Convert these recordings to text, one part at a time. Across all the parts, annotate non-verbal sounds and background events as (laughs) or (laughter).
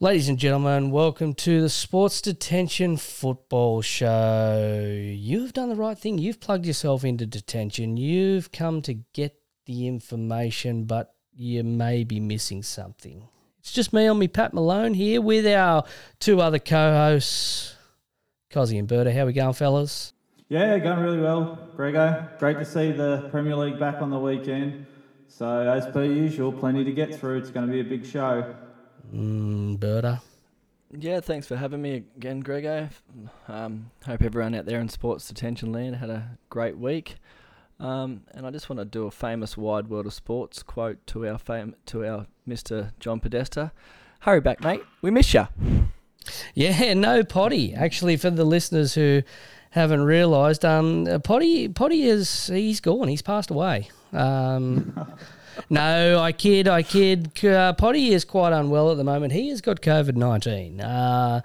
Ladies and gentlemen, welcome to the Sports Detention Football Show. You've done the right thing. You've plugged yourself into detention. You've come to get the information, but you may be missing something. It's just me on me, Pat Malone, here with our two other co-hosts, Cozzy and Berta. How are we going, fellas? Yeah, going really well, Grego. Great to see the Premier League back on the weekend. So, as per usual, plenty to get through. It's going to be a big show. Mm, Berta. Yeah, thanks for having me again, Grego. Um, hope everyone out there in sports detention land had a great week. Um, and I just want to do a famous wide world of sports quote to our fam- to our Mr. John Podesta. Hurry back, mate. We miss you. Yeah, no Poddy. Actually, for the listeners who haven't realised, um, Poddy Poddy is he's gone. He's passed away. Um, (laughs) no, I kid, I kid. Uh, Poddy is quite unwell at the moment. He has got COVID nineteen. Uh,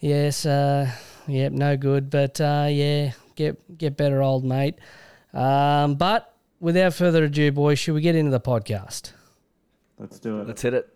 yes, uh, yep, no good. But uh, yeah, get get better, old mate. Um, but without further ado, boys, should we get into the podcast? Let's do it. Let's hit it.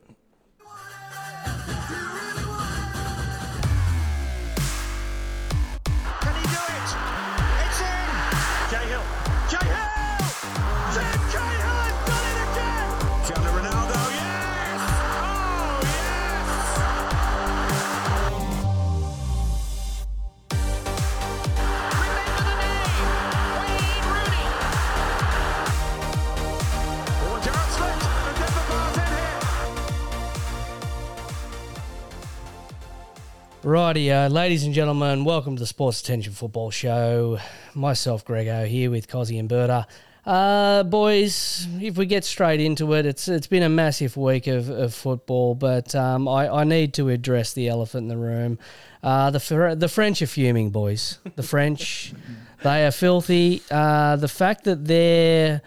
Rightio, ladies and gentlemen, welcome to the Sports Detention Football Show. Myself, Grego, here with Cozzy and Berta. Uh, boys, if we get straight into it, it's it's been a massive week of, of football, but um, I, I need to address the elephant in the room. Uh, the the French are fuming, boys. The French, (laughs) they are filthy. Uh, the fact that their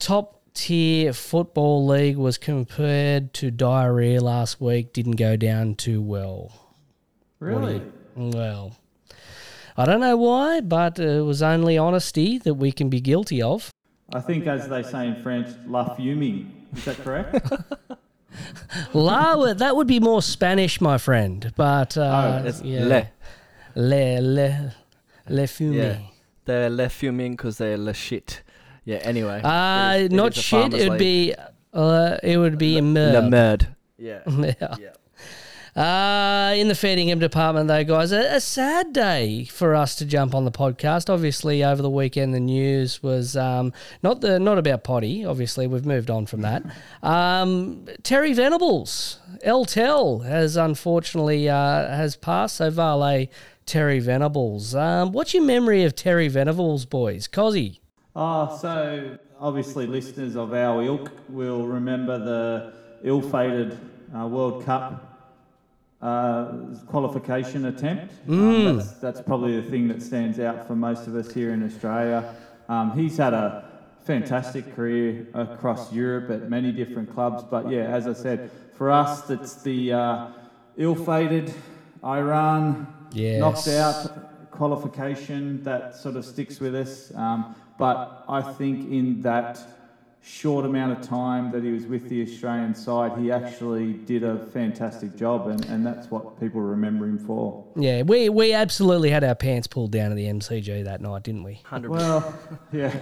top tier football league was compared to diarrhea last week didn't go down too well. Really? Well, I don't know why, but it was only honesty that we can be guilty of. I think, as they say in French, la fuming. Is that correct? (laughs) La, that would be more Spanish, my friend. But uh, It's yeah. le. le le le fume. Yeah. They're le fuming because they're le shit. Yeah, anyway. Uh, It is- it not is shit. It would be uh, it would be a Le murd. merd. (laughs) Yeah. Yeah. yeah. Uh, in the Fettingham department, though, guys, a, a sad day for us to jump on the podcast. Obviously, over the weekend, the news was um, not the not about Poddy. Obviously, we've moved on from that. (laughs) Um, Terry Venables, El Tel, has unfortunately uh, has passed. So Vale Terry Venables. Um, what's your memory of Terry Venables, boys? Cozzy. oh, so obviously, listeners of our ilk will remember the ill fated uh, World Cup uh, qualification attempt. Um, that's, that's probably the thing that stands out for most of us here in Australia. Um, he's had a fantastic career across Europe at many different clubs, but yeah, as I said, for us, that's the uh, ill-fated Iran Yes. knocked out qualification that sort of sticks with us. Um, but I think in that short amount of time that he was with the Australian side, he actually did a fantastic job, and, and that's what people remember him for. Yeah, we we absolutely had our pants pulled down at the MCG that night, didn't we? 100%. Well, (laughs) yeah.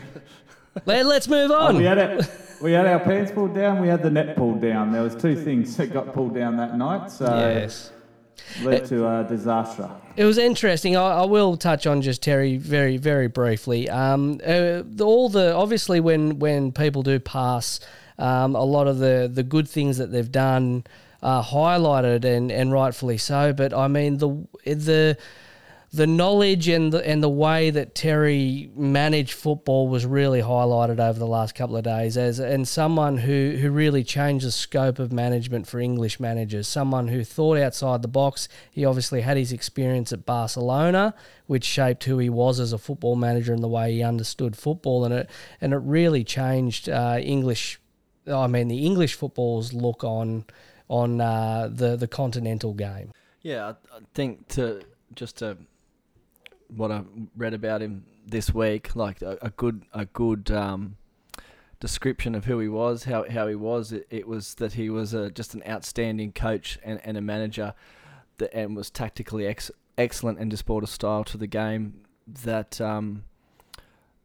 Let, let's move oh, on. we had it. We had our pants pulled down. We had the net pulled down. There was two things that got pulled down that night, so yes. Led to a disaster. It was interesting. I, I will touch on just Terry very, very briefly. Um, uh, all the obviously when when people do pass, um, a lot of the the good things that they've done are highlighted and and rightfully so. But I mean the the the knowledge and the and the way that Terry managed football was really highlighted over the last couple of days as and someone who who really changed the scope of management for English managers. Someone who thought outside the box. He obviously had his experience at Barcelona, which shaped who he was as a football manager and the way he understood football, and it and it really changed uh, English. I mean, the English football's look on on uh, the the continental game. Yeah, I, think to just to what I read about him this week, like a, a good a good um, description of who he was, how how he was, it, it was that he was a, just an outstanding coach and, and a manager, that and was tactically ex- excellent and just brought a style to the game that um,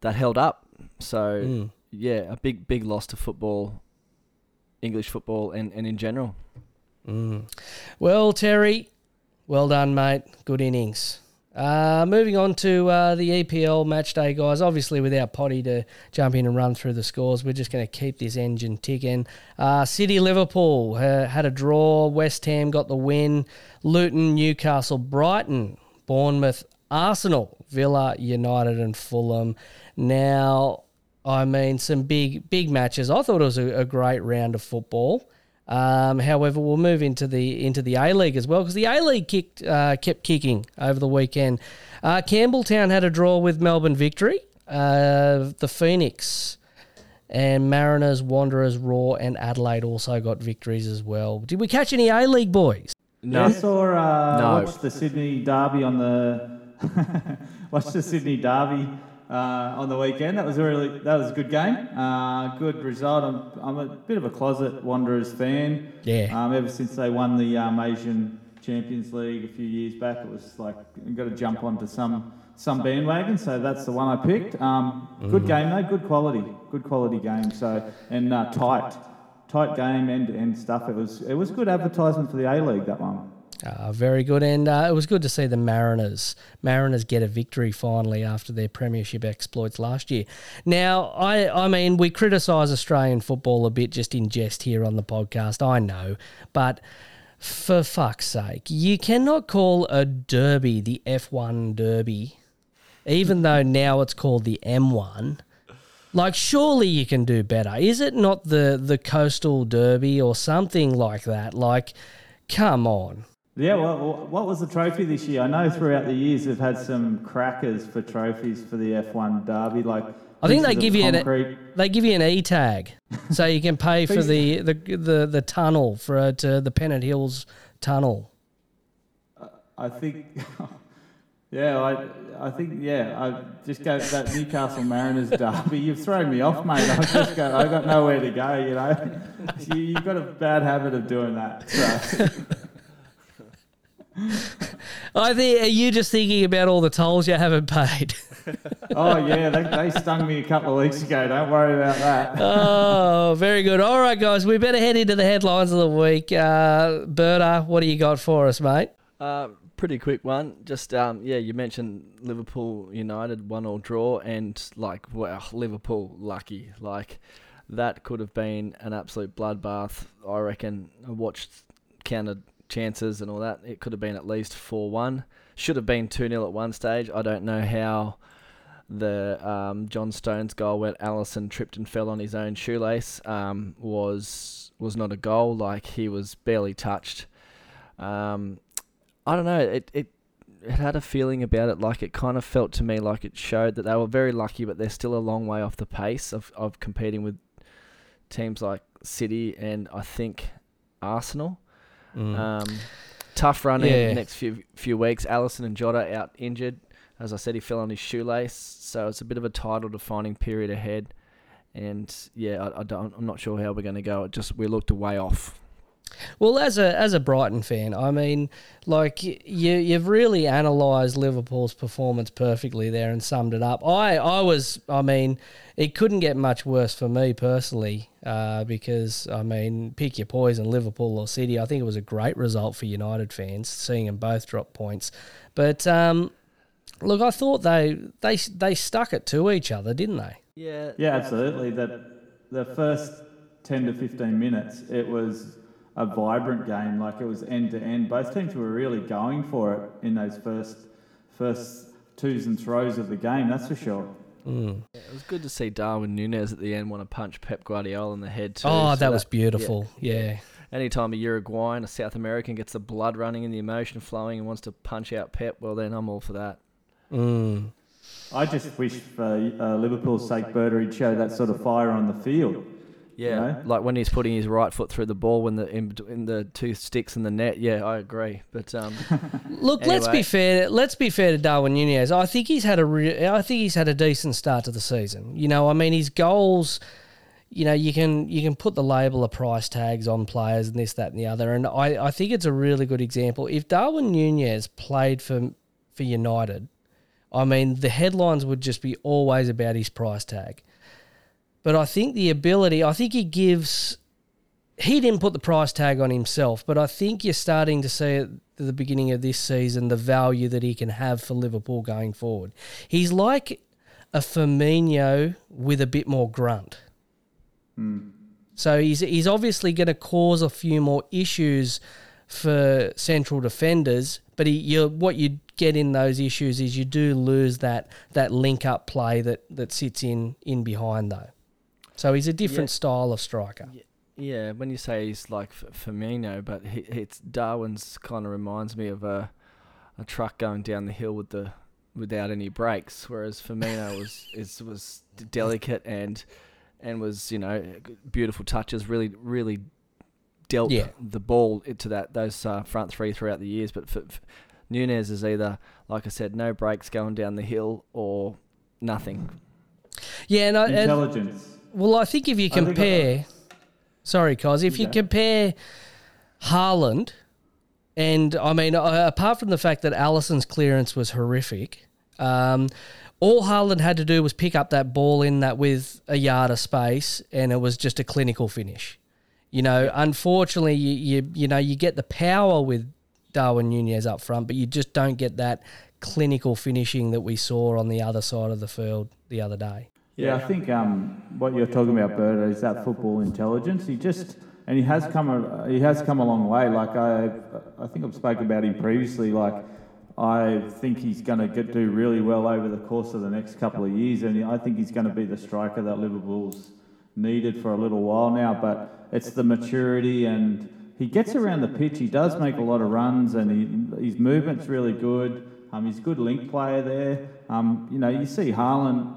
that held up. So Mm. yeah, a big big loss to football, English football, and, and in general. Mm. Well, Terry, well done, mate. Good innings. Uh, moving on to uh, the EPL match day, guys. Obviously, without Poddy to jump in and run through the scores, we're just going to keep this engine ticking. Uh, City Liverpool uh, had a draw. West Ham got the win. Luton, Newcastle, Brighton, Bournemouth, Arsenal, Villa, United, and Fulham. Now, I mean, some big, big matches. I thought it was a, a great round of football. Um, however, we'll move into the into the A League as well because the A League kicked uh, kept kicking over the weekend. Uh, Campbelltown had a draw with Melbourne Victory. Uh, the Phoenix and Mariners, Wanderers, Roar, and Adelaide also got victories as well. Did we catch any A League boys? No, Yeah, I saw, uh, No. watched the Sydney Derby on the (laughs) watched the Sydney Derby on the weekend. That was a really that was a good game. Uh, good result. I'm, I'm a bit of a closet Wanderers fan. Yeah. Um, ever since they won the um, Asian Champions League a few years back, it was like you got to jump onto some some bandwagon. So that's the one I picked. Um, Good game though. Good quality. Good quality game. So and uh, tight. Tight game, end to end stuff. It was it was good advertisement for the A League that one. Uh, very good, and uh, it was good to see the Mariners Mariners get a victory finally after their premiership exploits last year. Now, I I mean, we criticise Australian football a bit just in jest here on the podcast. I know, but for fuck's sake, you cannot call a derby the F1 Derby, even though now it's called the M1. Like, surely you can do better. Is it not the the Coastal Derby or something like that? Like, come on. Yeah, well, what was the trophy this year? I know throughout the years they've had some crackers for trophies for the F1 Derby. Like I think they give you an they give you an e tag, so you can pay for the, the the the tunnel for uh, to the Pennant Hills tunnel. I think, (laughs) yeah, I, I think, yeah, I just go that Newcastle Mariners (laughs) derby. You've thrown me off, mate. I just got, I got nowhere to go. You know, (laughs) you, you've got a bad habit of doing that. So. (laughs) I think are you just thinking about all the tolls you haven't paid? (laughs) Oh yeah, they, they stung me a couple of weeks ago. Don't worry about that. (laughs) oh, very good. All right, guys, we better head into the headlines of the week. Uh, Berta, what do you got for us, mate? Uh, pretty quick one. Just um, yeah, you mentioned Liverpool United one all draw, and like wow, Liverpool lucky. Like that could have been an absolute bloodbath. I reckon. I watched counted chances and all that. It could have been at least four one. Should have been two 0 at one stage. I don't know how the um, John Stones goal where Alisson tripped and fell on his own shoelace um, was was not a goal. Like he was barely touched. Um, I don't know. It, it it had a feeling about it. Like it kind of felt to me like it showed that they were very lucky, but they're still a long way off the pace of, of competing with teams like City and I think Arsenal. Um, tough run in Yeah. the next few few weeks. Alisson and Jota out injured. As I said, he fell on his shoelace, so it's a bit of a title defining period ahead. And yeah, I, I don't. I'm not sure how we're going to go. It just we looked way off. Well, as a as a Brighton fan, I mean, like you you've really analysed Liverpool's performance perfectly there and summed it up. I I was, I mean, it couldn't get much worse for me personally, uh, because I mean, pick your poison, Liverpool or City. I think it was a great result for United fans, seeing them both drop points. But um, look, I thought they they they stuck it to each other, didn't they? Yeah. Yeah, absolutely. That the first ten to fifteen minutes, it was a vibrant game. Like it was end to end. Both teams were really going for it in those first first twos and throws of the game. That's for sure. Mm. It was good to see Darwin Nunez at the end want to punch Pep Guardiola in the head too. Oh, So that was beautiful. yeah. Anytime a Uruguayan, a South American gets the blood running and the emotion flowing and wants to punch out Pep, well then I'm all for that. Mm. I just wish for uh, Liverpool's sake, Berta, he'd show that sort of fire on the field. Yeah, know? like when he's putting his right foot through the ball when the in, in the two sticks in the net. Yeah, I agree. But um, (laughs) Look, let's be fair. Let's be fair to Darwin Nunez. I think he's had a re- I think he's had a decent start to the season. You know, I mean, his goals, you know, you can you can put the label of price tags on players and this, that, and the other. And I, I think it's a really good example. If Darwin Nunez played for for United, I mean, the headlines would just be always about his price tag. But I think the ability, I think he gives. He didn't put the price tag on himself, but I think you're starting to see at the beginning of this season the value that he can have for Liverpool going forward. He's like a Firmino with a bit more grunt. Hmm. So he's he's obviously going to cause a few more issues for central defenders. But he, you what you get in those issues is you do lose that that link up play that that sits in in behind though. So he's a different Yeah. style of striker. Yeah, when you say he's like F- Firmino, but he, it's Darwin's kind of reminds me of a a truck going down the hill with the without any brakes, whereas Firmino (laughs) was is was delicate and and was you know beautiful touches, really really dealt Yeah. the ball into that those uh, front three throughout the years. But f f Nunez is either like I said, no brakes going down the hill or nothing. Yeah, and, I, and Intelligence. Well, I think if you compare, sorry, Cos, if you compare Haaland, and I mean, uh, apart from the fact that Alisson's clearance was horrific, um, all Haaland had to do was pick up that ball in that with a yard of space, and it was just a clinical finish. You know, unfortunately, you, you you know you get the power with Darwin Nunez up front, but you just don't get that clinical finishing that we saw on the other side of the field the other day. Yeah, I think um, what you're talking about, Bert, is that football intelligence. He just and he has come a, he has come a long way. Like I I think I've spoken about him previously. Like I think he's going to get do really well over the course of the next couple of years, and I think he's going to be the striker that Liverpool's needed for a little while now. But it's the maturity and he gets around the pitch. He does make a lot of runs, and he, his movement's really good. Um, he's a good link player there. Um, you know, you see Haaland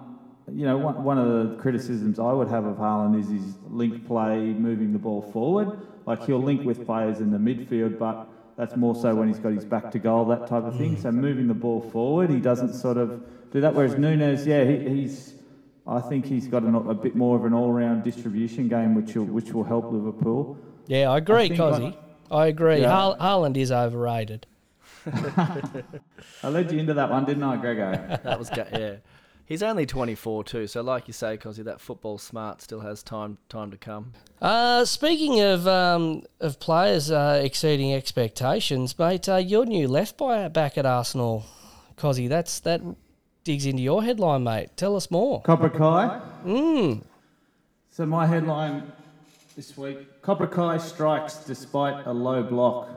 you know, one, one of the criticisms I would have of Haaland is his link play, moving the ball forward. Like he'll link with players in the midfield, but that's more so when he's got his back to goal, that type of thing. Mm. So moving the ball forward, he doesn't sort of do that. Whereas Nunez, yeah, he, he's, I think he's got an, a bit more of an all-round distribution game, which will which will help Liverpool. Yeah, I agree, think Cozzy. I agree. Yeah. Har- Haaland is overrated. (laughs) I led you into that one, didn't I, Grego? That was yeah. He's only 24 too, so like you say, Cosy, that football smart still has time time to come. Uh, speaking of um, of players uh, exceeding expectations, mate, uh, your new left by back at Arsenal, Cozzy, that's that digs into your headline, mate. Tell us more. Copper Kai. So my headline this week: Copper Kai strikes despite a low block.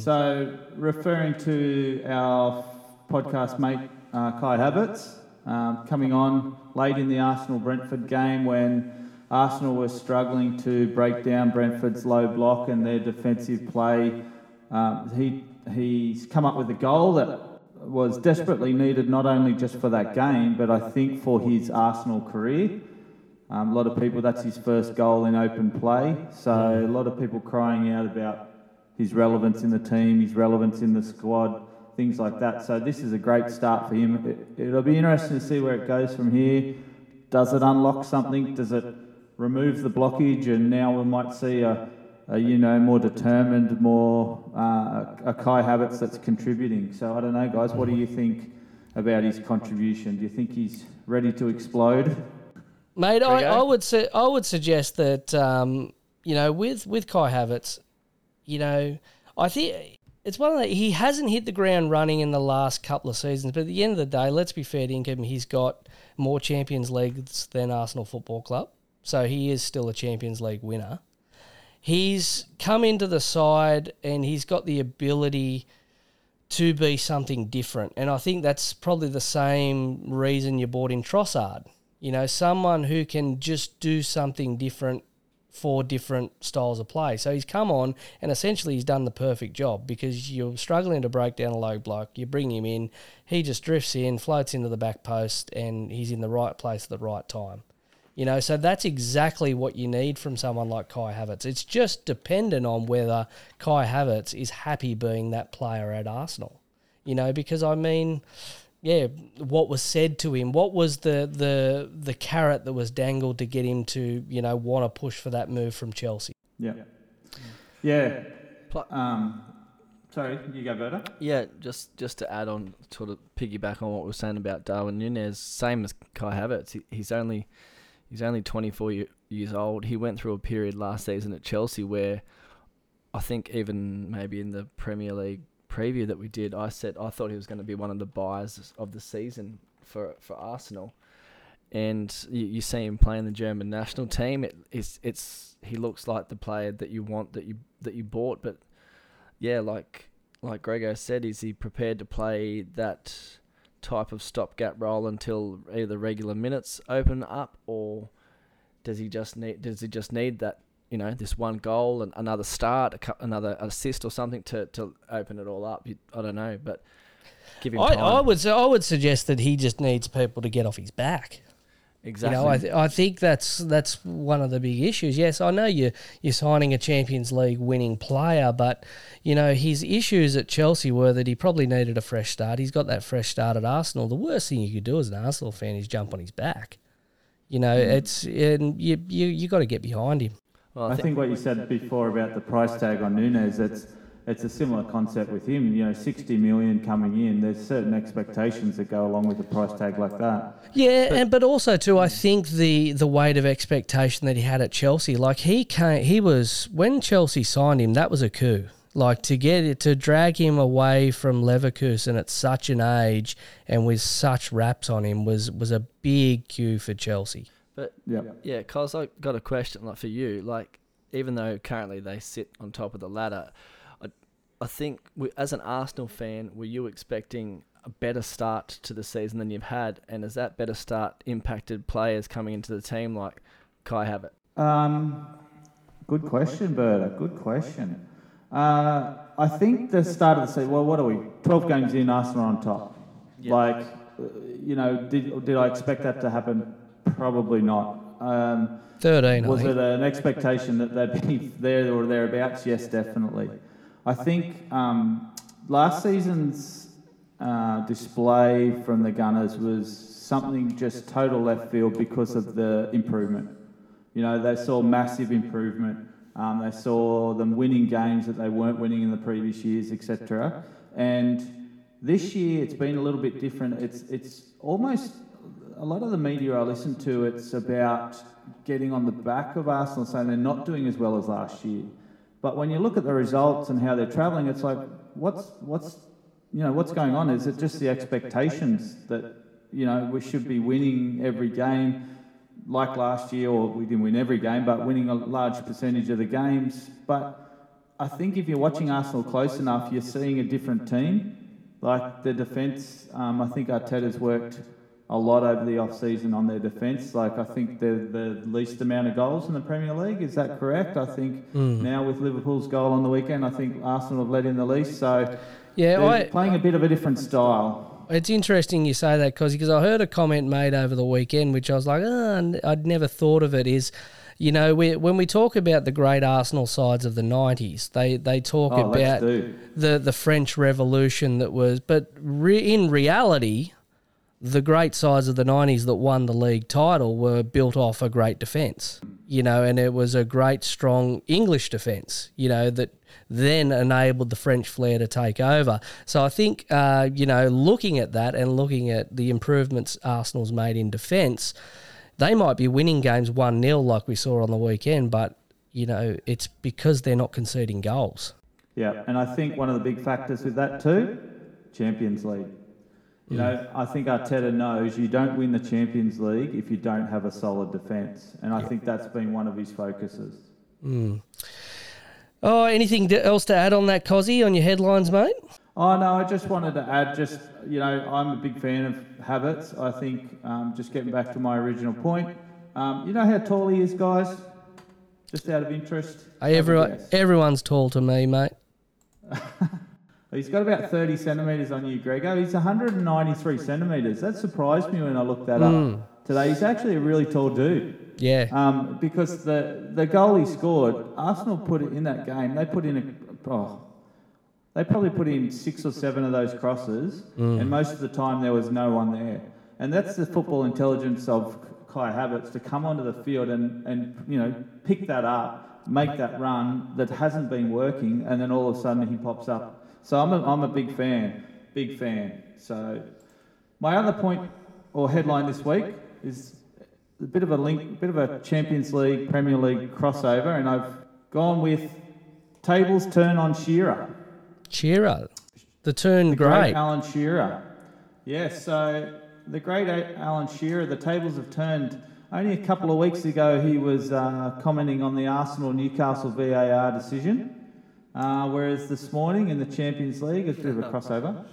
So referring to our podcast mate uh, Kai Havertz, um, coming on late in the Arsenal Brentford game when Arsenal were struggling to break down Brentford's low block and their defensive play. Um, he he's come up with a goal that was desperately needed not only just for that game, but I think for his Arsenal career. Um, a lot of people, that's his first goal in open play. So a lot of people crying out about his relevance in the team, his relevance in the squad, things like that. So this is a great start for him. It, it'll be interesting to see where it goes from here. Does it unlock something? Does it remove the blockage? And now we might see a, a you know, more determined, more uh, a Kai Havertz that's contributing. So I don't know, guys. What do you think about his contribution? Do you think he's ready to explode? Mate, I, I would say I would suggest that um, you know with with Kai Havertz, you know, I think it's one of the, he hasn't hit the ground running in the last couple of seasons, but at the end of the day, let's be fair to him, he's got more Champions Leagues than Arsenal Football Club, so he is still a Champions League winner. He's come into the side and he's got the ability to be something different. And I think that's probably the same reason you bought in Trossard. You know, someone who can just do something different for different styles of play. So he's come on and essentially he's done the perfect job because you're struggling to break down a low block. You bring him in, he just drifts in, floats into the back post, and he's in the right place at the right time. You know, so that's exactly what you need from someone like Kai Havertz. It's just dependent on whether Kai Havertz is happy being that player at Arsenal. You know, because I mean, yeah, what was said to him? What was the the the carrot that was dangled to get him to you know want to push for that move from Chelsea? Yeah. Yeah. Pl- Um, sorry, you go, Berta. Yeah, just just to add on, sort of piggyback on what we are saying about Darwin Nunez, same as Kai Havertz. He, he's only he's only 24 year, years old. He went through a period last season at Chelsea where I think even maybe in the Premier League preview that we did, I said I thought he was going to be one of the buyers of the season for for Arsenal. And you, you see him playing the German national team. It, it's it's he looks like the player that you want that you that you bought, but yeah, like like Grego said, is he prepared to play that type of stopgap role until either regular minutes open up, or does he just need does he just need that you know this one goal and another start, another assist or something to, to open it all up? You, I don't know, but give him I, time. I would I would suggest that he just needs people to get off his back. exactly. You know, I, th- I think that's that's one of the big issues. Yes, I know you you're signing a Champions League winning player, but you know his issues at Chelsea were that he probably needed a fresh start. He's got that fresh start at Arsenal. The worst thing you could do as an Arsenal fan is jump on his back. You know, hmm. it's and you you you got to get behind him. Well, I think what you said before about the price tag on Nunez, it's it's a similar concept with him. You know, 60 million coming in. There's certain expectations that go along with a price tag like that. Yeah, and but also too, I hmm. think the the weight of expectation that he had at Chelsea, like he came, he was when Chelsea signed him, that was a coup. Like to get it to drag him away from Leverkusen at such an age and with such raps on him was was a big coup for Chelsea. But Yeah. Yeah, cause I got a question like for you. Like, even though currently they sit on top of the ladder, I, I think we, as an Arsenal fan, were you expecting a better start to the season than you've had? And has that better start impacted players coming into the team like Kai Havertz? Um, good question, Berta. Good question. Uh, I think the start of the season. Well, what are we? Twelve games in, Arsenal on top. Like, uh, you know, did did I expect that to happen? Probably not. Um, Thirteen, was think. it an expectation that they'd be (laughs) there or thereabouts? Yes, definitely. I think um, last season's uh, display from the Gunners was something just total left field because of the improvement. You know, they saw massive improvement. Um, they saw them winning games that they weren't winning in the previous years, etc. And this year, it's been a little bit different. It's it's almost a lot of the media I listen to. It's about getting on the back of Arsenal, saying they're not doing as well as last year. But when you look at the results and how they're travelling, it's like, what's what's you know what's going on? Is it just the expectations that you know we should be winning every game? like last year, or we didn't win every game, but winning a large percentage of the games. But I think if you're watching Arsenal close enough, you're seeing a different team. Like the defence, um, I think Arteta's worked a lot over the off season on their defence. Like I think they're the least amount of goals in the Premier League. Is that correct? I think hmm. now with Liverpool's goal on the weekend, I think Arsenal have led in the least. So Yeah, I, playing a bit of a different style. It's interesting you say that because because I heard a comment made over the weekend which I was like, oh, I'd never thought of it. Is you know we, when we talk about the great Arsenal sides of the '90s, they they talk Oh, about the the French Revolution that was, but re, in reality, the great sides of the '90s that won the league title were built off a great defence. You know, and it was a great, strong English defence. You know that then enabled the French flair to take over. So I think, uh, you know, looking at that and looking at the improvements Arsenal's made in defence, they might be winning games 1 0 like we saw on the weekend, but, you know, it's because they're not conceding goals. Yeah, and I think one of the big factors with that too, Champions League. You know, I think Arteta knows you don't win the Champions League if you don't have a solid defence, and I think that's been one of his focuses. Oh, anything else to add on that, Cozzy, on your headlines, mate? Oh no, I just wanted to add, just you know, I'm a big fan of Havertz. I think um, just getting back to my original point. Um, you know how tall he is, guys? Just out of interest. Hey, everyone, everyone's tall to me, mate. (laughs) He's got about 30 centimetres on you, Grego. He's 193 centimetres. That surprised me when I looked that up today. He's actually a really tall dude. Yeah. Um, because the, the goal he scored, Arsenal put it in that game. They put in a. Oh, they probably put in six or seven of those crosses, and most of the time there was no one there. And that's the football intelligence of Kai Havertz to come onto the field and, and you know pick that up, make that run that hasn't been working, and then all of a sudden he pops up. So I'm a, I'm a big fan, big fan. So my other point or headline this week is a bit of a link, bit of a Champions League, Premier League crossover, and I've gone with tables turn on Shearer. Shearer, the turn great. Alan Shearer. Yes, so the great Alan Shearer, the tables have turned. Only a couple of weeks ago, he was uh, commenting on the Arsenal Newcastle VAR decision. Uh, whereas this morning in the Champions League, it's a bit of a crossover.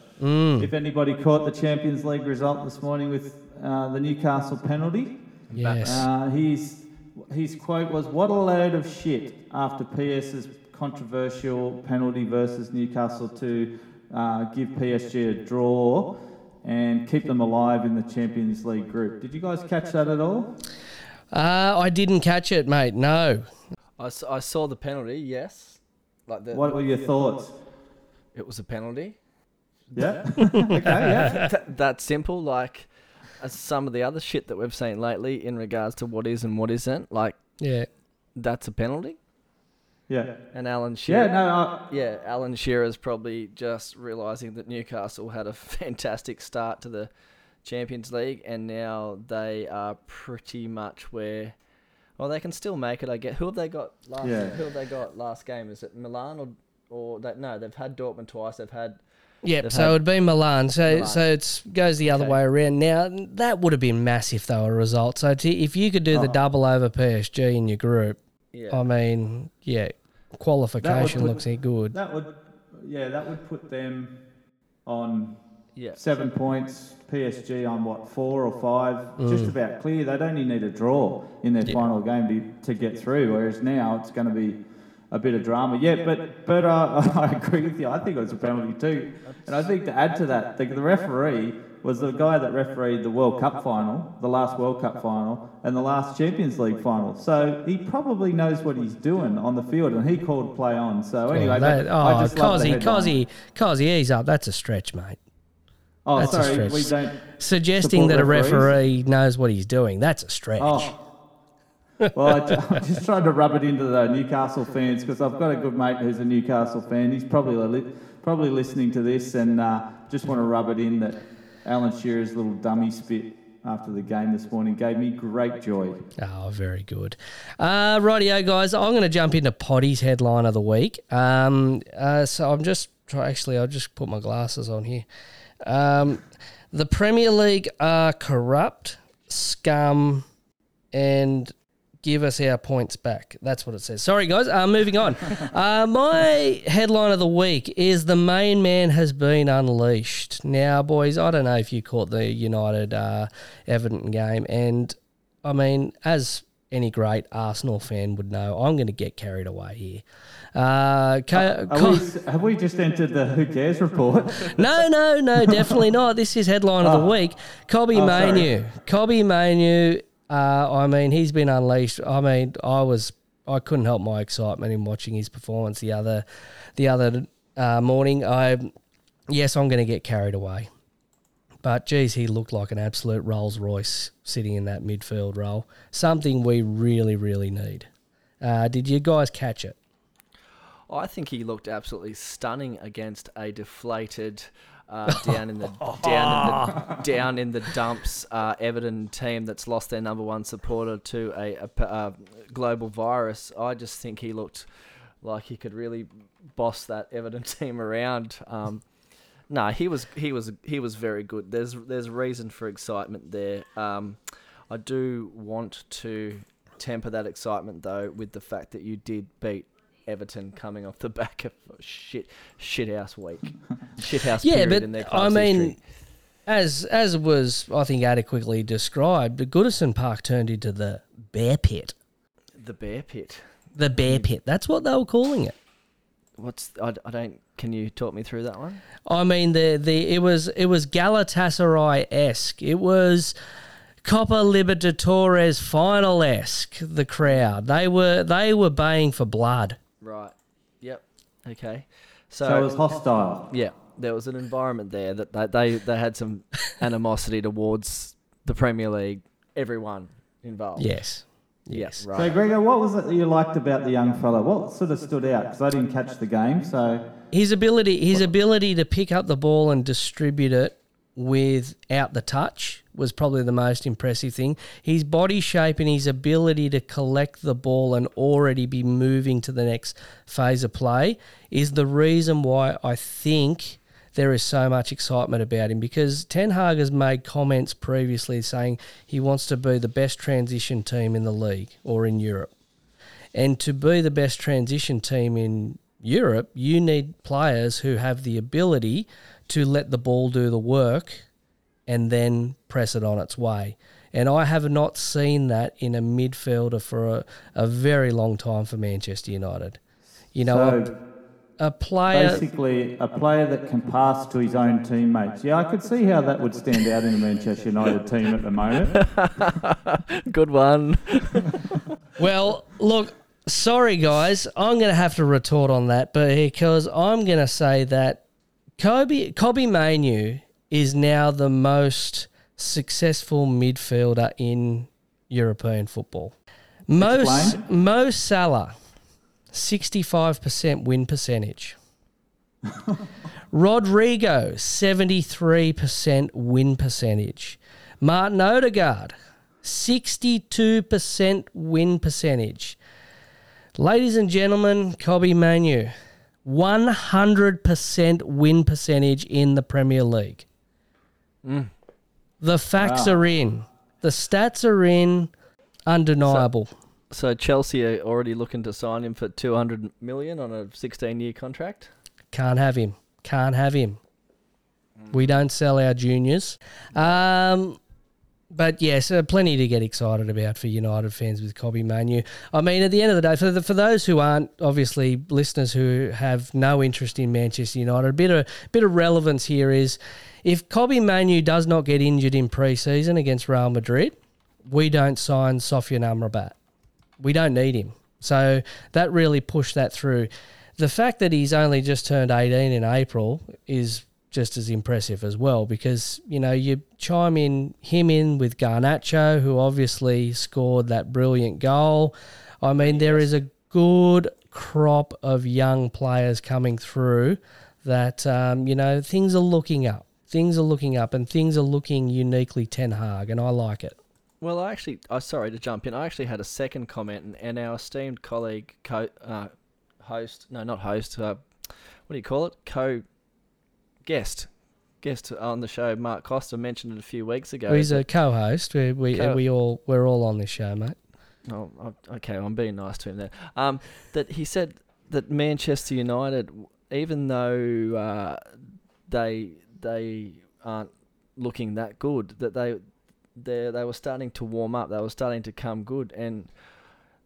If anybody caught the Champions League result this morning with uh, the Newcastle penalty, Yes. uh, his, his quote was, What a load of shit after PS's controversial penalty versus Newcastle to uh, give PSG a draw and keep them alive in the Champions League group. Did you guys catch that at all? Uh, I didn't catch it, mate. No. I saw the penalty. Yes, like the, What were your thoughts? it was a penalty. Yeah? (laughs) okay, yeah. (laughs) Th- that simple. Like uh, some of the other shit that we've seen lately in regards to what is and what isn't. Like Yeah. that's a penalty. Yeah. And Alan Shearer. Yeah, no, I, Yeah, Alan Shearer's probably just realising that Newcastle had a (laughs) fantastic start to the Champions League, and now they are pretty much where. Well, they can still make it. I get. Who have they got last? Yeah. Who have they got last game? Is it Milan or or that? No, they've had Dortmund twice. They've had. Yep. They've So had- it'd be Milan. So Milan. so it's goes the other Okay. way around. Now that would have been massive though a result. So to, if you could do the Oh. double over PSG in your group, Yeah. I mean, yeah, qualification put- looks good. that would, yeah, that would put them on yeah. seven points. PSG on what four or five, just about clear. They'd only need a draw in their Yeah. final game to, to get through. Whereas now it's going to be a bit of drama. Yeah, but but uh, (laughs) I agree with you. I think it was a penalty too. And I think to add to that, the, the referee was the guy that refereed the World Cup final, the last World Cup final, and the last Champions League final. So he probably knows what he's doing on the field, and he called play on. So anyway, that, oh, I just the Cozzy. Cozzy, Cozzy, ease up. That's a stretch, mate. Oh, That's a sorry, stretch. we don't. Suggesting that a referees? referee knows what he's doing, that's a stretch. Oh. Well, I (laughs) I'm just trying to rub it into the Newcastle fans because I've got a good mate who's a Newcastle fan. He's probably li- probably listening to this and uh, just want to rub it in that Alan Shearer's little dummy spit after the game this morning gave me great joy. Oh, very good. Uh, rightio, guys. I'm going to jump into Poddy's headline of the week. Um, uh, so I'm just try. Actually, I'll just put my glasses on here. Um, the Premier League are corrupt, scum, and give us our points back. That's what it says. Sorry, guys. Uh, moving on. (laughs) uh, my headline of the week is the main man has been unleashed. Now, boys, I don't know if you caught the United uh, Everton game, and I mean, as any great Arsenal fan would know, I'm going to get carried away here. Uh, Are we, have we just entered the Who Cares report? (laughs) no, no, no, definitely not. This is headline of the week. Kobbie Oh, sorry. Mainoo. Kobbie Mainoo. Uh, I mean, he's been unleashed. I mean, I was, I couldn't help my excitement in watching his performance the other, the other uh, morning. I, yes, I'm going to get carried away, but geez, he looked like an absolute Rolls Royce sitting in that midfield role. Something we really, really need. Uh, did you guys catch it? I think he looked absolutely stunning against a deflated, uh, (laughs) down in the down in the (laughs) down in the dumps uh, Everton team that's lost their number one supporter to a uh, global virus. I just think he looked like he could really boss that Everton (laughs) team around. Um, no, he was he was he was very good. There's there's reason for excitement there. Um, I do want to temper that excitement though with the fact that you did beat Everton coming off the back of a shit shit house week, (laughs) shit house Yeah, period but in their I mean, history. as as was I think adequately described, the Goodison Park turned into the bear pit. the bear pit. The bear pit. That's what they were calling it. What's I, I don't. Can you talk me through that one? I mean, the the it was it was Galatasaray esque. It was Copa Libertadores final esque. The crowd they were they were baying for blood. Right. Yep. Okay. So, So it was hostile. yeah, there was an environment there that they they, they had some (laughs) animosity towards the Premier League, everyone involved. Yes. Yeah, Yes. So. Gregor, what was it that you liked about the young fella? What sort of stood out? Because I didn't catch the game, so His ability, his ability to pick up the ball and distribute it without the touch was probably the most impressive thing. His body shape and his ability to collect the ball and already be moving to the next phase of play is the reason why I think there is so much excitement about him because Ten Hag has made comments previously saying he wants to be the best transition team in the league or in Europe. And to be the best transition team in Europe, you need players who have the ability to let the ball do the work and then press it on its way. And I have not seen that in a midfielder for a, a very long time for Manchester United. You know, so a, a player. basically a player that can pass to his own teammates. Yeah, I could see how that would stand out in a Manchester United team at the moment. (laughs) Good one. (laughs) Well, look, sorry guys, I'm going to have to retort on that, but because I'm going to say that Kobbie Kobbie Mainoo is now the most successful midfielder in European football. Mo, Explain. Mo Salah, 65% win percentage. (laughs) Rodrigo, 73% win percentage. Martin Odegaard, 62% win percentage. Ladies and gentlemen, Kobbie Mainoo, 100% win percentage in the Premier League. Mm. The facts Wow. are in. The stats are in. Undeniable. So Chelsea are already looking to sign him for 200 million on a 16-year contract. Can't have him. Can't have him. We don't sell our juniors. Um, but yes, uh, plenty to get excited about for United fans with Kobbie Mainoo. I mean, at the end of the day, for the, for those who aren't obviously listeners who have no interest in Manchester United, a bit of bit of relevance here is if Kobbie Mainoo does not get injured in pre-season against Real Madrid, we don't sign Sofyan Amrabat. We don't need him. So that really pushed that through. The fact that he's only just turned 18 in April is just as impressive as well because, you know, you chime in him in with Garnacho, who obviously scored that brilliant goal. I mean, there is a good crop of young players coming through that, um, you know, things are looking up. Things are looking up and things are looking uniquely Ten Hag, and I like it. Well, I actually, I sorry to jump in. I actually had a second comment, and, and our esteemed colleague, co, uh, host, no, not host, uh, what do you call it? Co guest, guest on the show, Mark Costa mentioned it a few weeks ago. He's a co-host. We we, Co- we all we're all on this show, mate. Oh, oh, okay, I'm being nice to him there. Um, that he said that Manchester United, even though uh, they they aren't looking that good, that they they they were starting to warm up. They were starting to come good, and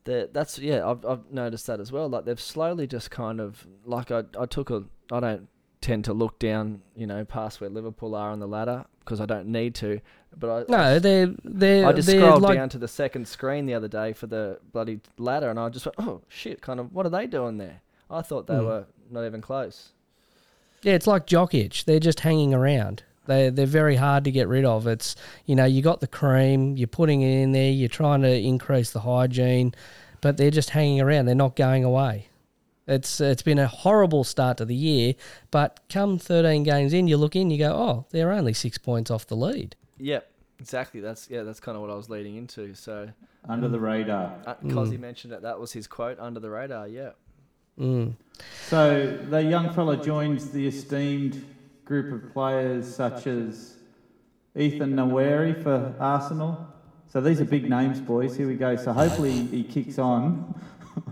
that that's yeah, I've I've noticed that as well. Like they've slowly just kind of like I I took a I don't tend to look down, you know, past where Liverpool are on the ladder because I don't need to. But I, No, they're they're I just they're scrolled like down to the second screen the other day for the bloody ladder, and I just went, "Oh shit!" Kind of, what are they doing there? I thought they Hmm. were not even close. yeah, it's like jock itch. They're just hanging around. They they're very hard to get rid of. It's you know you got the cream, you're putting it in there, you're trying to increase the hygiene, but they're just hanging around. They're not going away. It's it's been a horrible start to the year, but come 13 games in, you look in, you go, oh, they're only six points off the lead. Yep, exactly. That's yeah, that's kind of what I was leading into. So, Under the radar. uh, Cozzy mentioned it. That was his quote under the radar. Yeah. Mm. So the young fella joins the esteemed group of players such as Ethan Nwaneri for Arsenal. So these are big names, boys. Here we go. So hopefully he kicks on.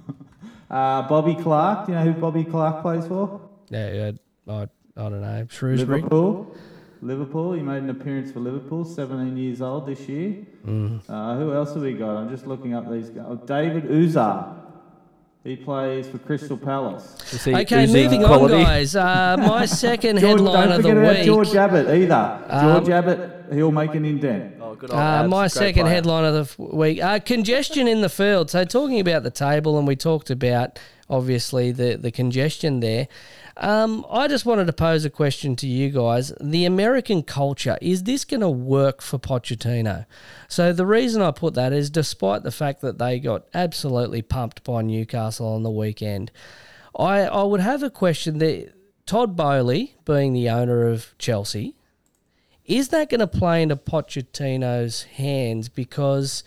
(laughs) uh, Bobby Clark. Do you know who Bobby Clark plays for? Yeah, yeah, I, I don't know. Shrewsbury. Liverpool. Liverpool. He made an appearance for Liverpool. 17 years old this year. Uh, who else have we got? I'm just looking up these guys. Oh, David Uzar. He plays for Crystal Palace. You see, Okay, moving on, guys. Uh, my (laughs) second George, headline don't of the forget about week. George Abbott either. Um, George Abbott, he'll make an indent. Oh, good Uh, my great second player. headline of the week: uh, congestion in the field. So, talking about the table, and we talked about obviously the the congestion there. Um, I just wanted to pose a question to you guys. The American culture, is this going to work for Pochettino? So, the reason I put that is despite the fact that they got absolutely pumped by Newcastle on the weekend, I, I would have a question that Todd Boehly, being the owner of Chelsea, is that going to play into Pochettino's hands? Because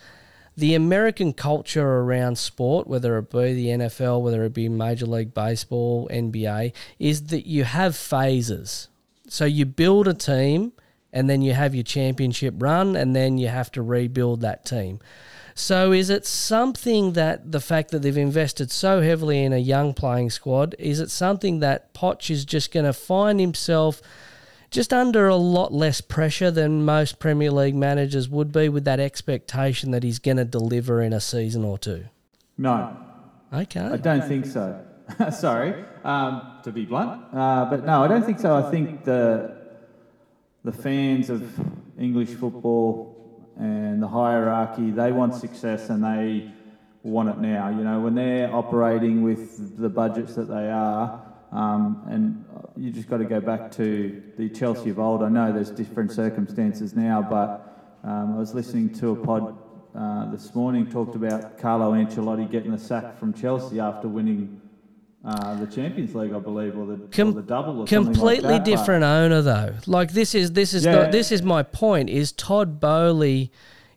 the American culture around sport, whether it be the NFL, whether it be Major League Baseball, NBA, is that you have phases. So you build a team and then you have your championship run and then you have to rebuild that team. So is it something that the fact that they've invested so heavily in a young playing squad, is it something that Potch is just going to find himself – just under a lot less pressure than most Premier League managers would be with that expectation that he's going to deliver in a season or two? No, Okay. I don't think so. (laughs) Sorry, um, to be blunt, uh, but no, I don't think so. I think the the fans of English football and the hierarchy they want success and they want it now. You know, when they're operating with the budgets that they are, um, and you just got to go back to the Chelsea of old. I know there's different circumstances now, but um, I was listening to a pod uh, this morning talked about Carlo Ancelotti getting the sack from Chelsea after winning uh, the Champions League, I believe, or the, Com- or the double, or something like completely that, but- different owner though. Like this is this is Yeah. the, this is my point. Is Todd Boehly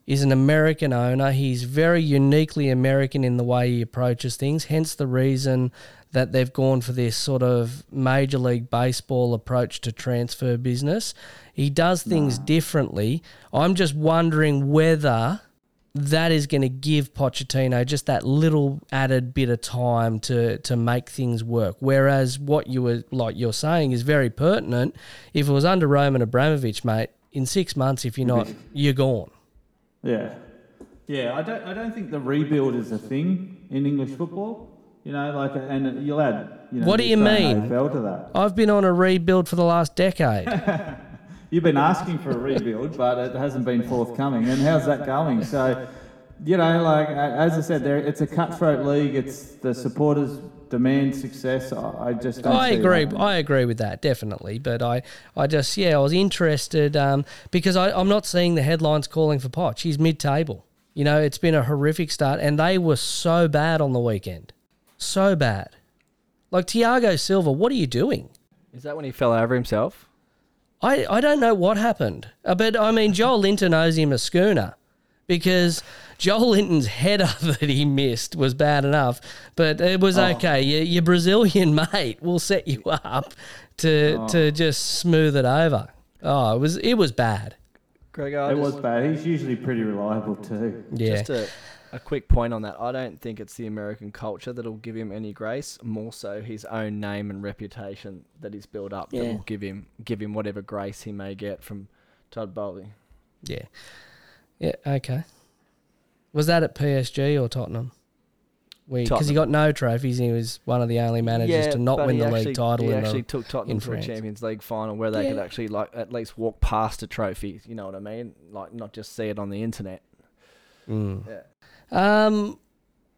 is an American owner. He's very uniquely American in the way he approaches things. Hence the reason that they've gone for this sort of major league baseball approach to transfer business. He does things differently. I'm just wondering whether that is going to give Pochettino just that little added bit of time to to make things work. Whereas what you were like you're saying is very pertinent. If it was under Roman Abramovich, mate, in six months, if you're not, (laughs) you're gone. Yeah, yeah. I don't. I don't think the rebuild is a thing in English football. You know, like, and you'll add. You know, What do you mean? AFL to that. I've been on a rebuild for the last decade. (laughs) You've been asking for a rebuild, but it hasn't been forthcoming. And how's that going? So, you know, like as I said, there it's a cutthroat league. It's the supporters demand success. I just don't I agree. happening. I agree with that definitely. But I, I just yeah, I was interested um, because I, I'm not seeing the headlines calling for Poch. He's mid-table. You know, it's been a horrific start, and they were so bad on the weekend, so bad. Like Thiago Silva, what are you doing? Is that when he fell over himself? I, I don't know what happened, Uh, but I mean Joelinton owes him a schooner because Joelinton's header (laughs) that he missed was bad enough, but it was okay. Your, your Brazilian (laughs) mate will set you up to to just smooth it over. Oh, it was it was bad. Greg, I It was bad. He's usually pretty reliable too. Yeah, just a, quick point on that. I don't think it's the American culture that'll give him any grace. More so his own name and reputation that he's built up that will give him give him whatever grace he may get from Todd Boehly. yeah, yeah. Okay. Was that at PSG or Tottenham? Because he got no trophies, and he was one of the only managers to not win the actually, league title. He in actually the, took Tottenham to a Champions League final where they could actually like at least walk past a trophy. You know what I mean? Like not just see it on the internet. Mm. Yeah. Um,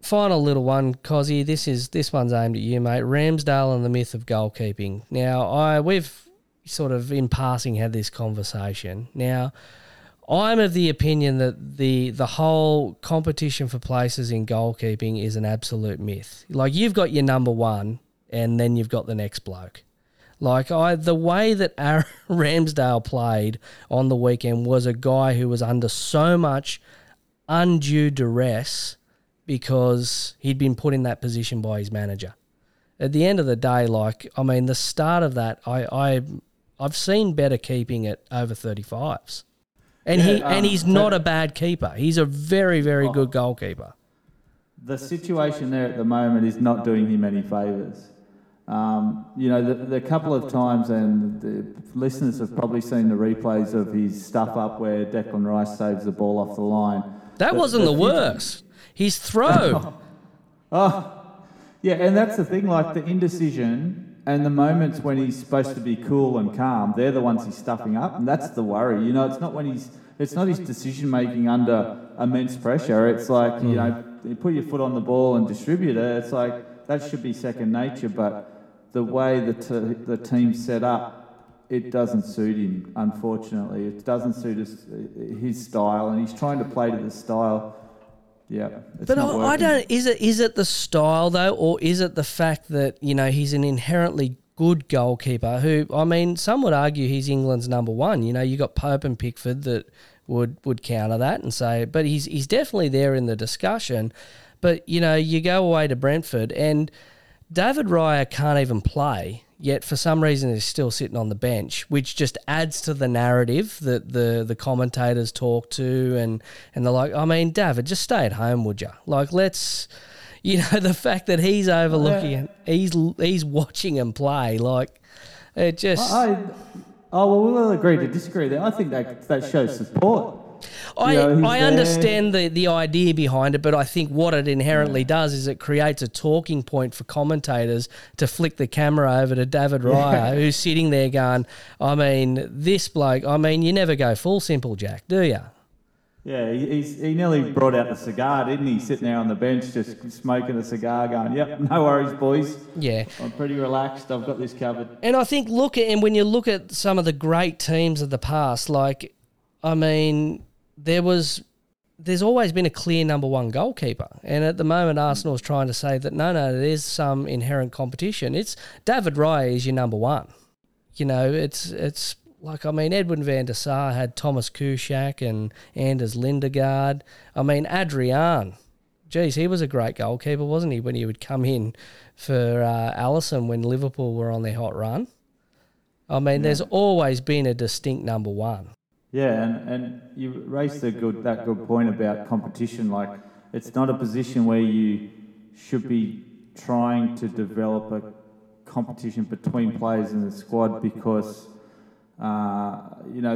final little one, Cozzy. This is this one's aimed at you, mate. Ramsdale and the myth of goalkeeping. Now, I we've sort of in passing had this conversation. Now, I'm of the opinion that the the whole competition for places in goalkeeping is an absolute myth. Like you've got your number one, and then you've got the next bloke. Like I, the way that Aaron (laughs) Ramsdale played on the weekend was a guy who was under so much undue duress because he'd been put in that position by his manager. At the end of the day, like I mean, the start of that, I, I I've seen better keeping at over thirty fives, and he Yeah, and um, he's so- not a bad keeper. He's a very very Oh. good goalkeeper. The situation there at the moment is not doing him any favours. Um, you know, the, the couple of times, and the listeners have probably seen the replays of his stuff up where Declan Rice saves the ball off the line. That The- wasn't the, the worst. His throw. Oh, (laughs) ah, yeah, and that's the thing. Like the indecision and the moments when he's supposed to be cool and calm, they're the ones he's stuffing up, and that's the worry. You know, it's not when he's, it's not his decision making under immense pressure. It's like you know, you put your foot on the ball and distribute it. It's like that should be second nature, but the way the, t- the team's set up, it doesn't suit him, unfortunately. It doesn't suit his, his style, and he's trying to play to the style. Yeah, it's But I, I don't. Is it is it the style though, or is it the fact that you know he's an inherently good goalkeeper? Who I mean, some would argue he's England's number one. You know, you got Pope and Pickford that would would counter that and say, but he's he's definitely there in the discussion. But you know, you go away to Brentford and David Raya can't even play. Yet for some reason he's still sitting on the bench, which just adds to the narrative that the the commentators talk to, and and they're like, I mean, David, just stay at home, would you? Like, let's, (laughs) you know, the fact that he's overlooking it, he's he's watching him play, like, it just. I, oh well, we'll agree to disagree there. I think that that shows support. I, You know, I there. understand the, the idea behind it, but I think what it inherently does is it creates a talking point for commentators to flick the camera over to David Raya, who's sitting there going, I mean, this bloke, I mean, you never go full simple, Jack, do you? Yeah, he, he's, he nearly brought out the cigar, didn't he? Sitting there on the bench, just smoking a cigar, going, "Yep, no worries, boys. Yeah. I'm pretty relaxed. I've got this covered." And I think look at and when you look at some of the great teams of the past, like I mean, there was there's always been a clear number one goalkeeper. And at the moment Arsenal is trying to say that no, no, there's some inherent competition. It's David Raya is your number one. You know, it's it's like I mean Edwin van der Sar had Tomasz Kuszczak and Anders Lindegaard. I mean Adrian. Geez, he was a great goalkeeper, wasn't he, when he would come in for uh, Alisson when Liverpool were on their hot run? I mean, there's always been a distinct number one. Yeah, and, and you raised a good that good point about competition. Like, it's not a position where you should be trying to develop a competition between players in the squad because. Uh, you know,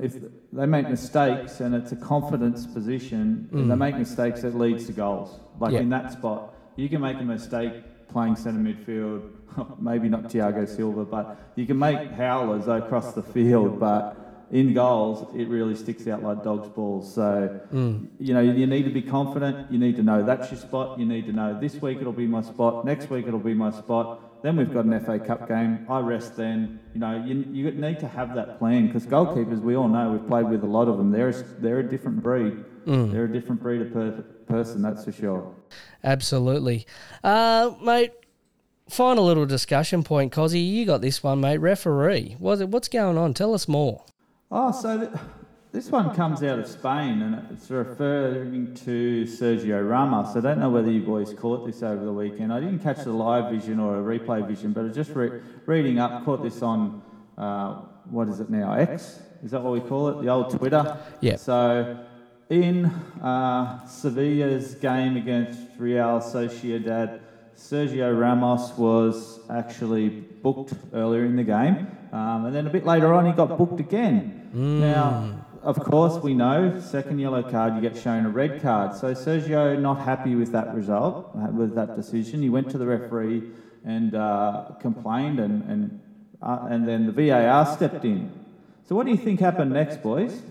if they make mistakes and it's a confidence position, if they make mistakes that leads to goals. Like Yeah. in that spot, you can make a mistake playing centre midfield, (laughs) maybe not Thiago Silva, but you can make howlers across the field, but in goals, it really sticks out like dog's balls. So, you know, you need to be confident. You need to know that's your spot. You need to know this week it'll be my spot. Next week it'll be my spot. Then we've got an FA Cup game. I rest then. You know, you, you need to have that plan because goalkeepers, we all know, we've played with a lot of them. They're, they're a different breed. They're a different breed of per- person, that's for sure. Absolutely. Uh, mate, final little discussion point, Cozzy. You got this one, mate. Referee. What's going on? Tell us more. Oh, so th- this one comes out of Spain and it's referring to Sergio Ramos. I don't know whether you boys caught this over the weekend. I didn't catch the live vision or a replay vision, but I just re- reading up, caught this on, uh, what is it now, X? Is that what we call it? The old Twitter? Yeah. So in uh, Sevilla's game against Real Sociedad, Sergio Ramos was actually booked earlier in the game, um, and then a bit later on he got booked again. Now, of course, we know second yellow card you get shown a red card. So Sergio not happy with that result, with that decision. He went to the referee and uh, complained, and and uh, and then the VAR stepped in. So what do you think happened next, boys?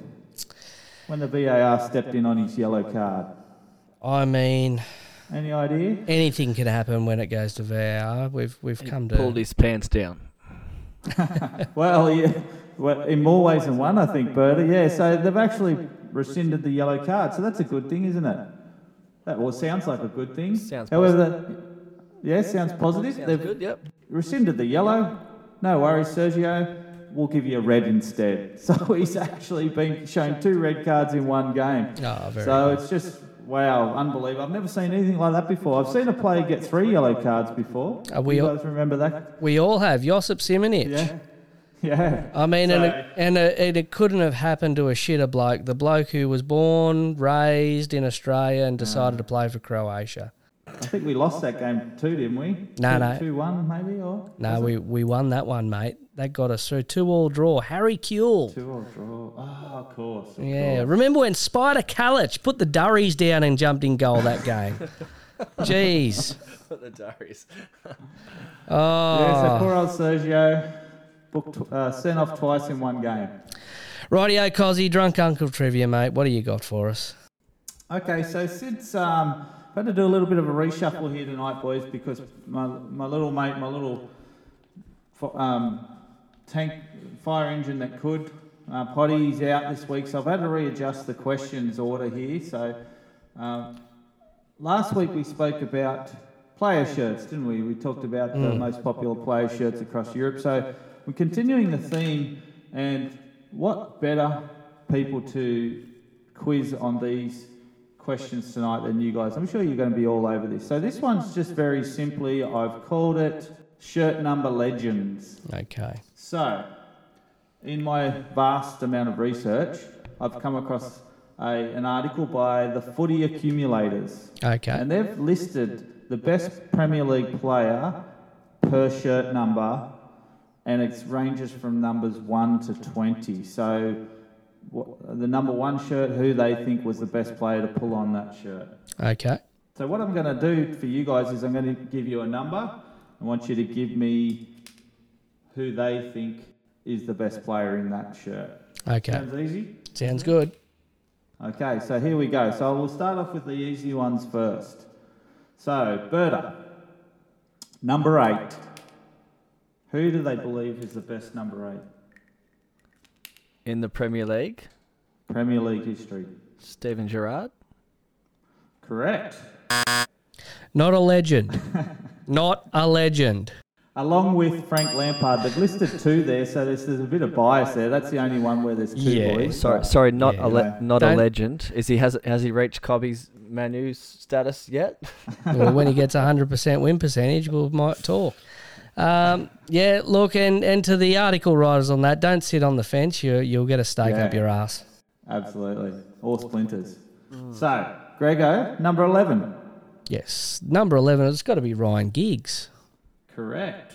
When the VAR stepped in on his yellow card. I mean, Any idea? anything can happen when it goes to VAR. We've we've come to Pulled his pants down. (laughs) (laughs) Well, yeah. Well, in more ways than one, I think, Bertie. Yeah, so they've actually rescinded the yellow card, so that's a good thing, isn't it? That well sounds like a good thing. Sounds However, yeah, sounds positive. Sounds they've good, yep. rescinded the yellow. No worries, Sergio. We'll give you a red instead. (laughs) So he's actually been shown two red cards in one game. Oh, very so it's just wow, unbelievable. I've never seen anything like that before. I've seen a player get three yellow cards before. Are we you all- guys remember that? We all have Josip Simunic. Yeah. (laughs) Yeah. I mean, and, So- it, and it, and it couldn't have happened to a shitter bloke. The bloke who was born, raised in Australia, and decided to mm. play for Croatia. I think we lost that game too, didn't we? No, two, no. Two one maybe or No, we, we won that one, mate. That got us through two all draw. Harry Kewell. two or draw. Oh, of course. Of Yeah, course. remember when Spider Kalac put the Durries down and jumped in goal that game? (laughs) Jeez. put the diaries. Oh. Yeah, so poor old Sergio booked uh, sent off twice in one game. Rightio, Cozzy, drunk uncle trivia, mate. What do you got for us? Okay, so since um, I've had to do a little bit of a reshuffle here tonight, boys, because my, my little mate, my little um, tank fire engine that could, uh, Poddy's out this week, so I've had to readjust the questions order here. So um, last week we spoke about player shirts, didn't we? We talked about the most popular player shirts across Europe. So we're continuing the theme, and what better people to quiz on these questions tonight than you guys? I'm sure you're going to be all over this. So this one's just very simply, I've called it shirt number legends. Okay. So, in my vast amount of research, I've come across a, an article by the Footy Accumulators. Okay. And they've listed the best Premier League player per shirt number, and it ranges from numbers 1 to 20. So, what, the number one shirt, who they think was the best player to pull on that shirt. Okay. So, what I'm going to do for you guys is I'm going to give you a number. I want you to give me who they think is the best player in that shirt. Okay. Sounds easy? Sounds good. Okay, so here we go. So we'll start off with the easy ones first. So, Berta, number eight. Who do they believe is the best number eight? In the Premier League, Premier League history. Steven Gerrard. Correct. Not a legend. (laughs) Not a legend. Along with Frank Lampard, they've listed two there, so there's, there's a bit of bias there. That's the only one where there's two Yeah, boys. Sorry, sorry, not Yeah. a le- not a Don't- legend. Is he has has he reached Kobbie's Mainoo's status yet? (laughs) well, when he gets a hundred percent win percentage, we might talk. Um, yeah, look, and, and to the article writers on that, don't sit on the fence. You you'll get a stake up your ass. Absolutely. All splinters. So, Grego, number 11. Yes, number eleven. It's got to be Ryan Giggs. Correct.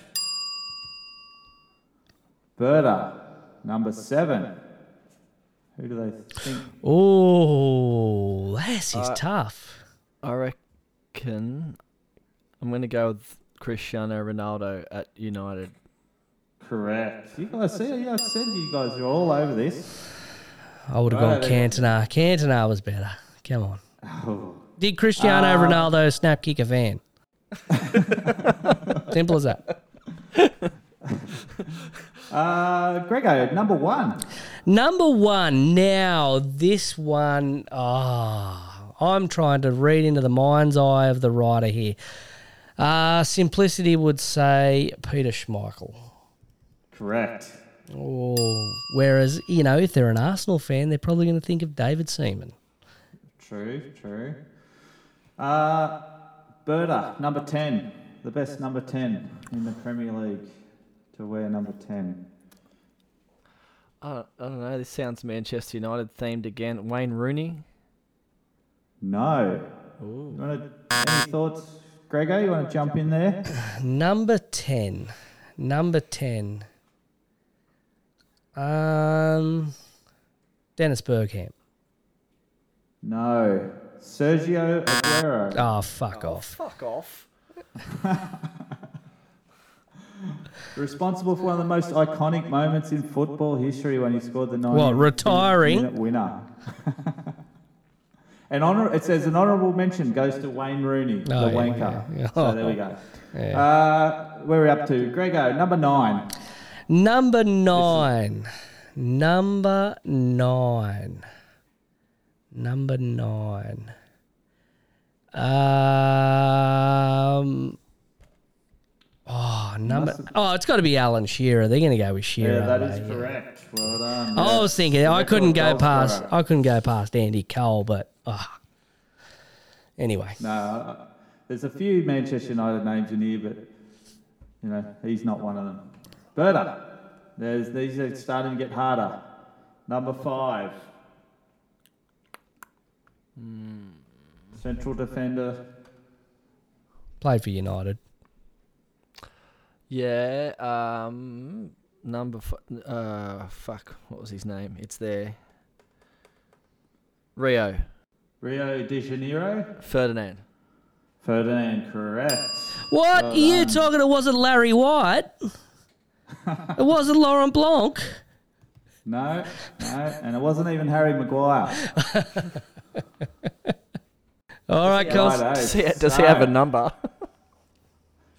Berta, number 7. Who do they think? Oh, this is Uh, tough. I reckon I'm going to go with Cristiano Ronaldo at United. Correct. You guys see, yeah, I said you guys are all over this. I would have gone then. Cantona. Cantona was better. Come on. Oh. Did Cristiano Uh, Ronaldo snap kick a van? (laughs) Simple as that. Uh, Grego, number 1. Number one. Now, this one, ah, I'm trying to read into the mind's eye of the writer here. Uh, simplicity would say Peter Schmeichel. Correct. Oh, whereas, you know, if they're an Arsenal fan, they're probably going to think of David Seaman. True, true. Uh, Berta, number 10. The best number 10 in the Premier League to wear number 10. I don't, I don't know. This sounds Manchester United themed again. Wayne Rooney. No. Ooh. You wanna, any thoughts, Grego? You want to jump in there? (sighs) Number 10. Number 10. Um, Dennis Bergkamp. No. Sergio Aguero. Oh, fuck off. Fuck off. (laughs) Responsible for one of the most iconic moments in football history when he scored the 90 What, retiring? minute winner. (laughs) An honor, it says an honourable mention goes to Wayne Rooney, Oh, the yeah, wanker. yeah. So there we go. (laughs) Uh, where are we up to? Grego, number nine. Number nine. Number nine. Number nine. Um. Oh, number. Oh, it's got to be Alan Shearer. They're going to go with Shearer. Yeah, that? Yeah. correct. Well done. I was thinking I couldn't go past. I couldn't go past Andy Cole, but ah. Anyway, No, uh, there's a few Manchester United names in here, but you know he's not one of them. Berta, there's these are starting to get harder. Number five, central defender. played for United. Yeah. Um. Number. F- uh. Fuck. What was his name? It's there. Rio Rio de Janeiro. Ferdinand. Ferdinand, correct. What Well are you done. talking? It wasn't Larry White. (laughs) it wasn't Laurent Blanc. No, no, and it wasn't even Harry Maguire. (laughs) All right, Cos. Does he, does he have a number?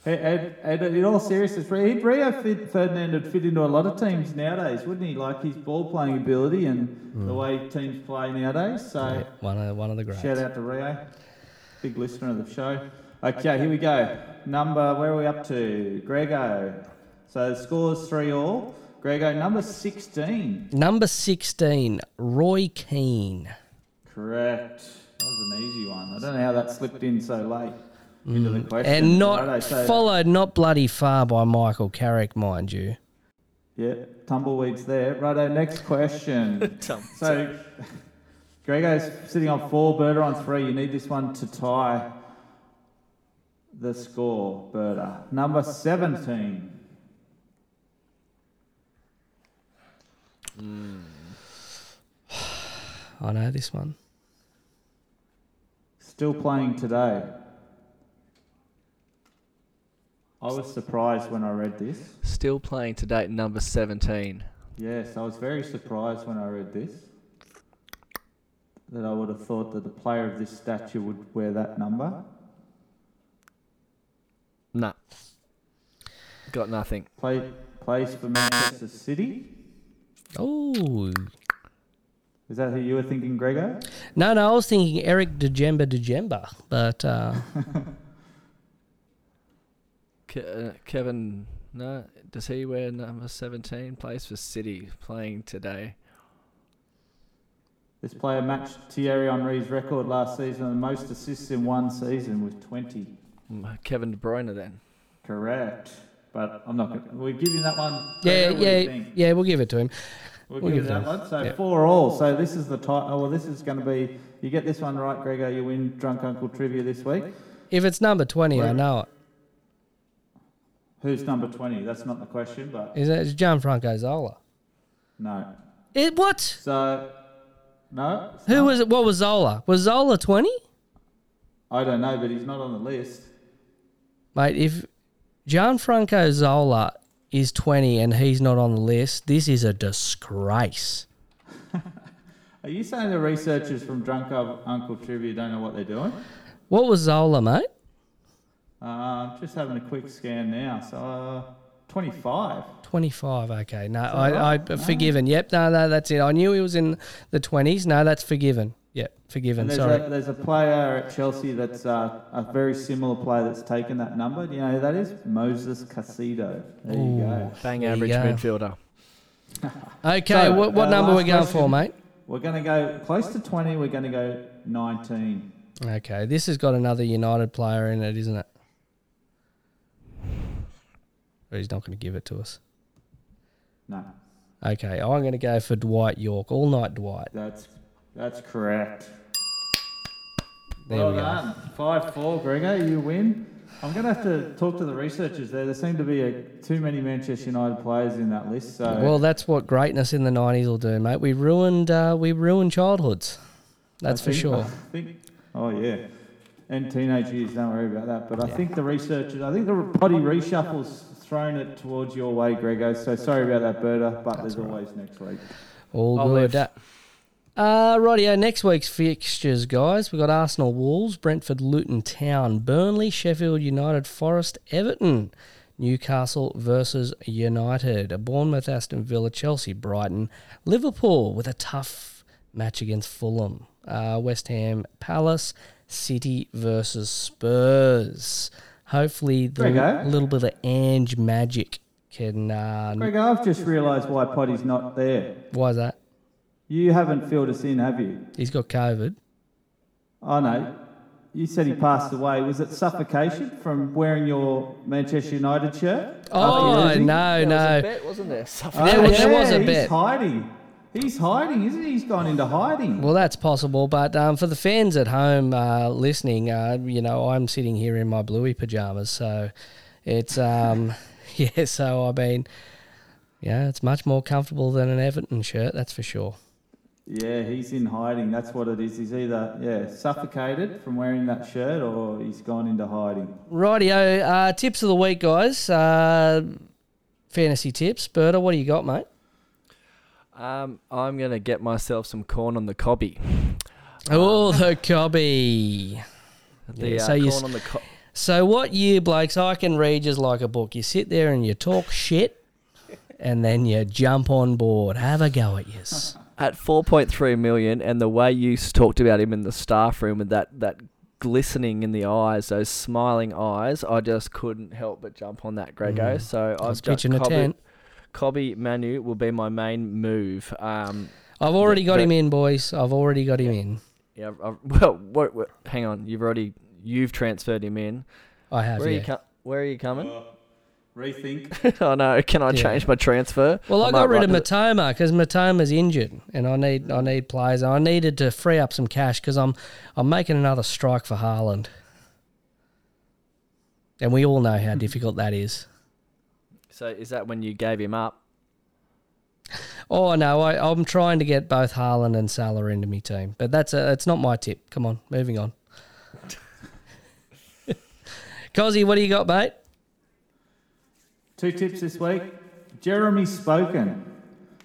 And, and, and in all seriousness, he'd Rio fit, Ferdinand would fit into a lot of teams nowadays, wouldn't he? Like his ball playing ability and mm. the way teams play nowadays. So Yeah, one of one of the greats. shout out to Rio, big listener of the show. Okay, here we go. Number, where are we up to? Grego. So the score's three all. Grego, number 16. Number sixteen, Roy Keane. Correct. That was an easy one. I don't know how that slipped in so late into the question. Mm. And not Righto, so- followed not bloody far by Michael Carrick, mind you. Yeah, tumbleweeds there. Righto, next question. (laughs) so, (laughs) Grego's sitting on four, Berta on three. You need this one to tie the score, Berta. Number 17. (sighs) I know this one. Still playing today. I was surprised when I read this. Still playing to date, number 17. Yes, I was very surprised when I read this. That I would have thought that the player of this stature would wear that number. Nah. Got nothing. Play, plays for Manchester City. Oh Is that who you were thinking, Gregor? no, no, I was thinking Eric Djemba Djemba, but uh, (laughs) Ke- uh, Kevin, no, does he wear number 17? Plays for City, playing today. This player matched Thierry Henry's record last season of the most assists in one season with 20. Mm, Kevin De Bruyne then. Correct. But I'm not going to. We're giving that one. yeah, Grego, what do you yeah, yeah, we'll give it to him. We'll, we'll give give that it one. So yeah. four all. So this is the title. Oh, well, this is going to be. You get this one right, Gregor. You win Drunk Uncle Trivia this week. If it's number twenty, I know it. Who's number 20? That's not the question, but Is it Gianfranco Zola? no. It what? So, no. Who not. was it? What was Zola? Was Zola twenty? I don't know, but he's not on the list. Mate, if Gianfranco Zola is 20 and he's not on the list, this is a disgrace. (laughs) Are you saying the researchers from Drunk Up Uncle Trivia don't know what they're doing? What was Zola, mate? Uh, I'm just having a quick scan now. So, uh, 25. 25. Okay. No, that I, I right? forgiven. Yep. No, no, that's it. I knew he was in the 20s. No, that's forgiven. Yep. Forgiven. And there's Sorry. a, there's a player at Chelsea that's uh, a very similar player that's taken that number. Do you know who that is? Moses Caicedo. There you go. Bang average go. midfielder. (laughs) Okay. So, what what uh, number are we going question. for, mate? We're going to go close to 20. We're going to go 19. Okay. This has got another United player in it, isn't it? But he's not going to give it to us. No, Okay. I'm going to go for Dwight Yorke. All night Dwight. that's that's correct. There well we go. done. 5 4, Gregor. You win. I'm going to have to talk to the researchers there. There seem to be a, too many Manchester United players in that list. So Well, that's what greatness in the '90s will do, mate. We ruined, uh, we ruined childhoods. That's for sure. I think, oh yeah, and teenage years. Don't worry about that. But I think the researchers, I think the Poddy reshuffles thrown it towards your way, Grego. So sorry about that, Berta. But there's always next week. All I'll good. live. Uh, rightio, next week's fixtures, guys. We've got Arsenal Wolves, Brentford Luton Town, Burnley, Sheffield United, Forest, Everton, Newcastle versus United, Bournemouth, Aston Villa, Chelsea, Brighton, Liverpool with a tough match against Fulham, uh, West Ham, Palace, City versus Spurs. Hopefully, the Grego? little bit of Ange magic can. Uh, Grego, I've just realised why Poddy's not there. why is that? You haven't filled us in, have you? He's got COVID. I know. You said he passed away. Was it suffocation from wearing your Manchester United shirt? Oh, After losing? no, no. bet, wasn't there? Oh, There was- there yeah, was a he's hiding. He's hiding, isn't he? He's gone into hiding. Well, that's possible, but um, for the fans at home uh, listening, uh, you know, I'm sitting here in my bluey pajamas, so it's um, (laughs) yeah. So I mean, yeah, it's much more comfortable than an Everton shirt, that's for sure. Yeah, he's in hiding. That's what it is. He's either yeah suffocated from wearing that shirt, or he's gone into hiding. Rightio, uh, tips of the week, guys. Uh, fantasy tips. Berta, what do you got, mate? Um, I'm going to get myself some corn on the cobby. (laughs) Oh, the cobby. The Yeah, uh, so corn s- on the co- So what year, Blakes? I can read just like a book. You sit there and you talk shit, and then you jump on board. Have a go at yous. at 4.3 million, and the way you talked about him in the staff room with that that glistening in the eyes, those smiling eyes, I just couldn't help but jump on that, Grego. Mm. So I was I've just pitching a tent. Kobbie Mainoo will be my main move. Um, I've already got the- him in, boys. I've already got him in. yeah, I've, (laughs) well, what, what, hang on, you've already you've transferred him in. I have. Where are you co- Where are you coming? Rethink. (laughs) oh no, can I Yeah. change my transfer? Well, I, might got rid of Mitoma because Mitoma's injured, and I need I need players. I needed to free up some cash because I'm I'm making another strike for Haaland, and we all know how (laughs) difficult that is. So is that when you gave him up? Oh no, I, I'm trying to get both Haaland and Salah into my team, but that's a, it's not my tip. Come on, moving on. (laughs) Cozzy, what do you got, mate? Two tips this week. Jeremy Spoken.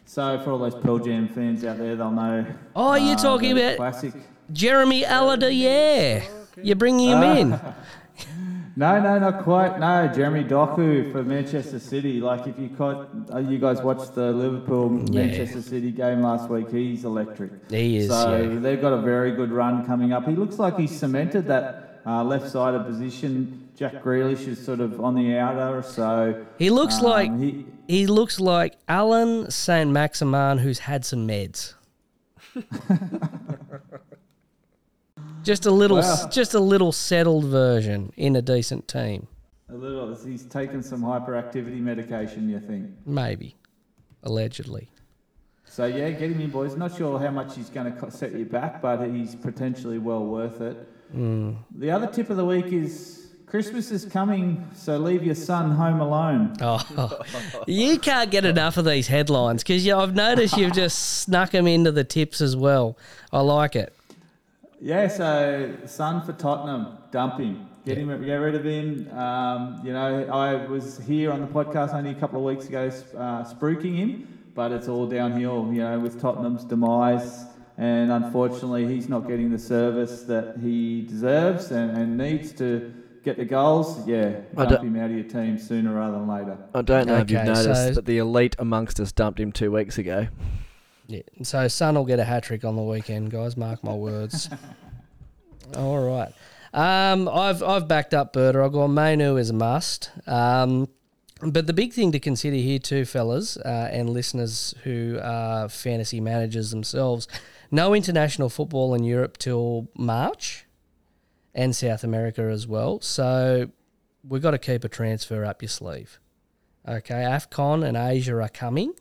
So for all those Pearl Jam fans out there, they'll know. Oh, you're uh, talking about classic. Jeremy Aladair. You're bringing him Ah. in. (laughs) No, no, not quite. No, Jeremy Doku for Manchester City. Like if you caught, uh, you guys watched the Liverpool. Manchester City game last week. He's electric. He is, So yeah. they've got a very good run coming up. He looks like he's cemented that uh, left-sided position. Jack Grealish is sort of on the outer, so He looks um, like he, he looks like Alan Saint Maximan, who's had some meds. (laughs) just a little, Wow. just a little settled version in a decent team, a little. He's taken some hyperactivity medication. You think? maybe, allegedly. So yeah, get him in, boys. Not sure how much he's going to set you back, but he's potentially well worth it. Hmm. The other tip of the week is Christmas is coming, so leave your son home alone. (laughs) Oh, you can't get enough of these headlines because I've noticed you've just snuck them into the tips as well. I like it. Yeah, so son for Tottenham, dump him. Get him, get rid of him. Um, you know, I was here on the podcast only a couple of weeks ago, uh, spruiking him, but it's all downhill. You know, with Tottenham's demise, and unfortunately, he's not getting the service that he deserves and, and needs to get the goals. Yeah, I dump don't- him out of your team sooner rather than later. I don't know if you've noticed, so- but the elite amongst us dumped him two weeks ago. Yeah. So Son will get a hat trick on the weekend, guys. Mark my words. (laughs) All right. Um, I've I've backed up Berta. I've gone Mainoo as a must. Um, but the big thing to consider here too, fellas, uh, and listeners who are fantasy managers themselves, no international football in Europe till March, and South America as well. So we've got to keep a transfer up your sleeve. Okay, AFCON and Asia are coming,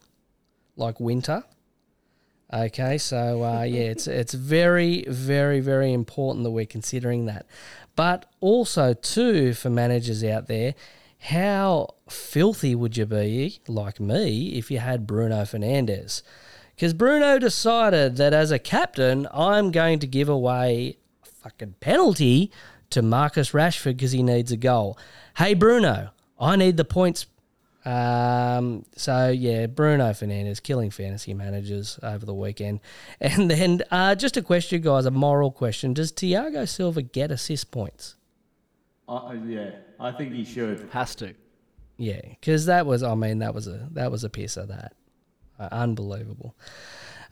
like winter. Okay, so uh, yeah, it's it's very, very, very important that we're considering that. But also too for managers out there, how filthy would you be, like me, if you had Bruno Fernandes? Because Bruno decided that as a captain, I'm going to give away a fucking penalty to Marcus Rashford because he needs a goal. Hey Bruno, I need the points um, so yeah, Bruno Fernandes killing fantasy managers over the weekend, (laughs) and then uh, just a question, guys, a moral question: Does Thiago Silva get assist points? Uh, yeah, I think he should. Has to. Yeah, because that was, I mean, that was a that was a piece of that, uh, unbelievable.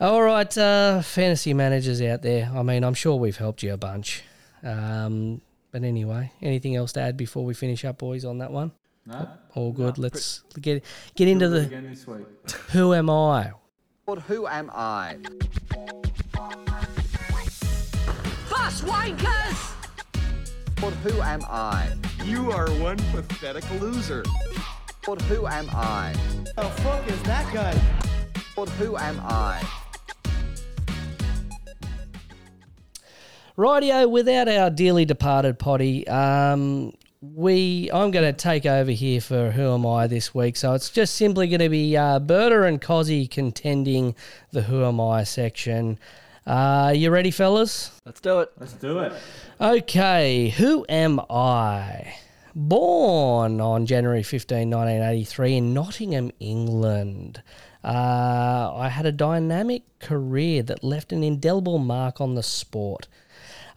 All right, uh, fantasy managers out there. I mean, I'm sure we've helped you a bunch. Um, but anyway, anything else to add before we finish up, boys, on that one? No, All good. Let's get get into the this week. (laughs) who am I? But who am I? Bus wankers! But who am I? You are one pathetic loser. But who am I? The fuck is that guy? But who am I? Rightio, without our dearly departed Poddy, um, we I'm going to take over here for Who Am I this week. So it's just simply going to be uh, Berta and Cozzy contending the Who Am I section. Uh, you ready, fellas? Let's do it. Let's do it. Okay, who am I? Born on January 15, 1983, in Nottingham, England. Uh, I had a dynamic career that left an indelible mark on the sport.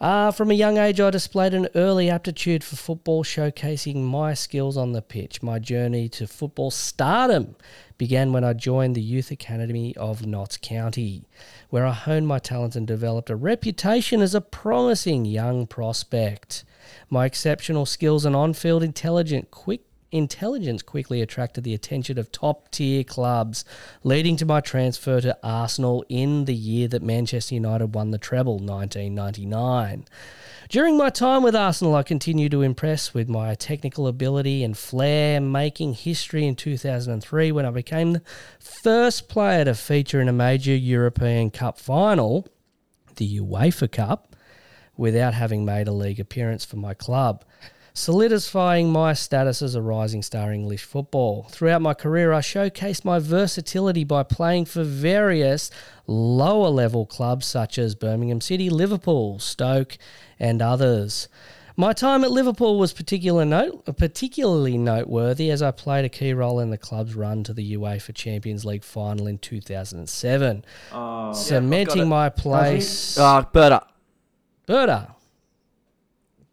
Uh, from a young age, I displayed an early aptitude for football, showcasing my skills on the pitch. My journey to football stardom began when I joined the Youth Academy of Notts County, where I honed my talent and developed a reputation as a promising young prospect. My exceptional skills and on field intelligence, quick intelligence quickly attracted the attention of top tier clubs, leading to my transfer to Arsenal in the year that Manchester United won the treble, 1999. During my time with Arsenal, I continued to impress with my technical ability and flair, making history in 2003 when I became the first player to feature in a major European Cup final, the UEFA Cup, without having made a league appearance for my club solidifying my status as a rising star in English football. Throughout my career, I showcased my versatility by playing for various lower level clubs such as Birmingham City, Liverpool, Stoke, and others. My time at Liverpool was particular note, particularly noteworthy as I played a key role in the club's run to the UEFA Champions League final in 2007, cementing my place. Ah, Berta. Berta,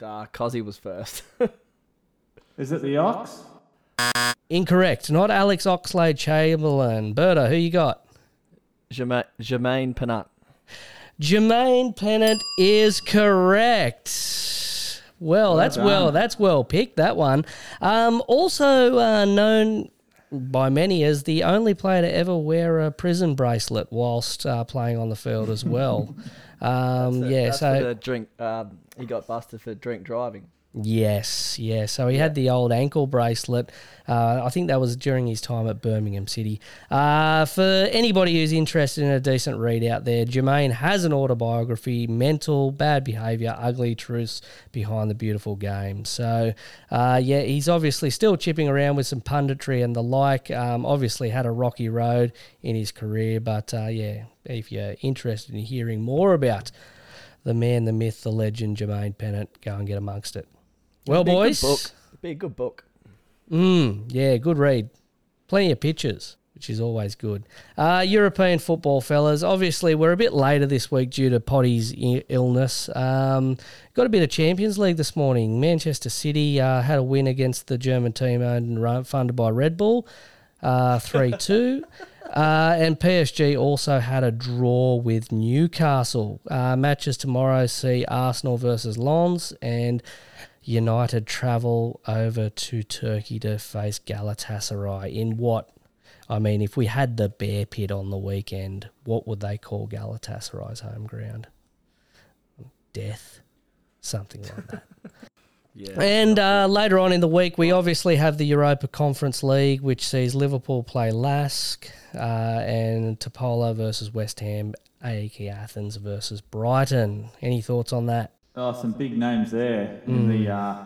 Uh, Cozzy was first. Is it the Ox? incorrect. Not Alex Oxlade Chamberlain. Berta, who you got? Jermaine, Jermaine Pennant. Jermaine Pennant is correct. Well, that's done. well, that's well picked. That one. Um, also uh, known by many as the only player to ever wear a prison bracelet whilst uh, playing on the field as well. (laughs) Um, yeah, That's so for the drink. Um, he got busted for drink driving. Yes, yeah. So he had the old ankle bracelet. Uh, I think that was during his time at Birmingham City. Uh, for anybody who's interested in a decent read out there, Jermaine has an autobiography, Mental, Bad Behaviour, Ugly Truths Behind the Beautiful Game. So, uh, yeah, he's obviously still chipping around with some punditry and the like. Um, obviously had a rocky road in his career, but uh, yeah, if you're interested in hearing more about the man, the myth, the legend, Jermaine Pennant, go and get amongst it. Well, Be boys. book. Be a good book. Mm, yeah, good read. Plenty of pictures, which is always good. Uh, European football, fellas. Obviously, we're a bit later this week due to Poddy's I- illness. Um, got a bit of Champions League this morning. Manchester City uh, had a win against the German team owned and run, funded by Red Bull, uh, 3 2. (laughs) Uh, and PSG also had a draw with Newcastle. Uh, matches tomorrow see Arsenal versus Lens and United travel over to Turkey to face Galatasaray in what? I mean, if we had the Bear Pit on the weekend, what would they call Galatasaray's home ground? Death, something like that. (laughs) Yeah. And uh, later on in the week, we obviously have the Europa Conference League, which sees Liverpool play Lask uh, and Topola versus West Ham, AEK Athens versus Brighton. Any thoughts on that? Oh, some big names there in the uh,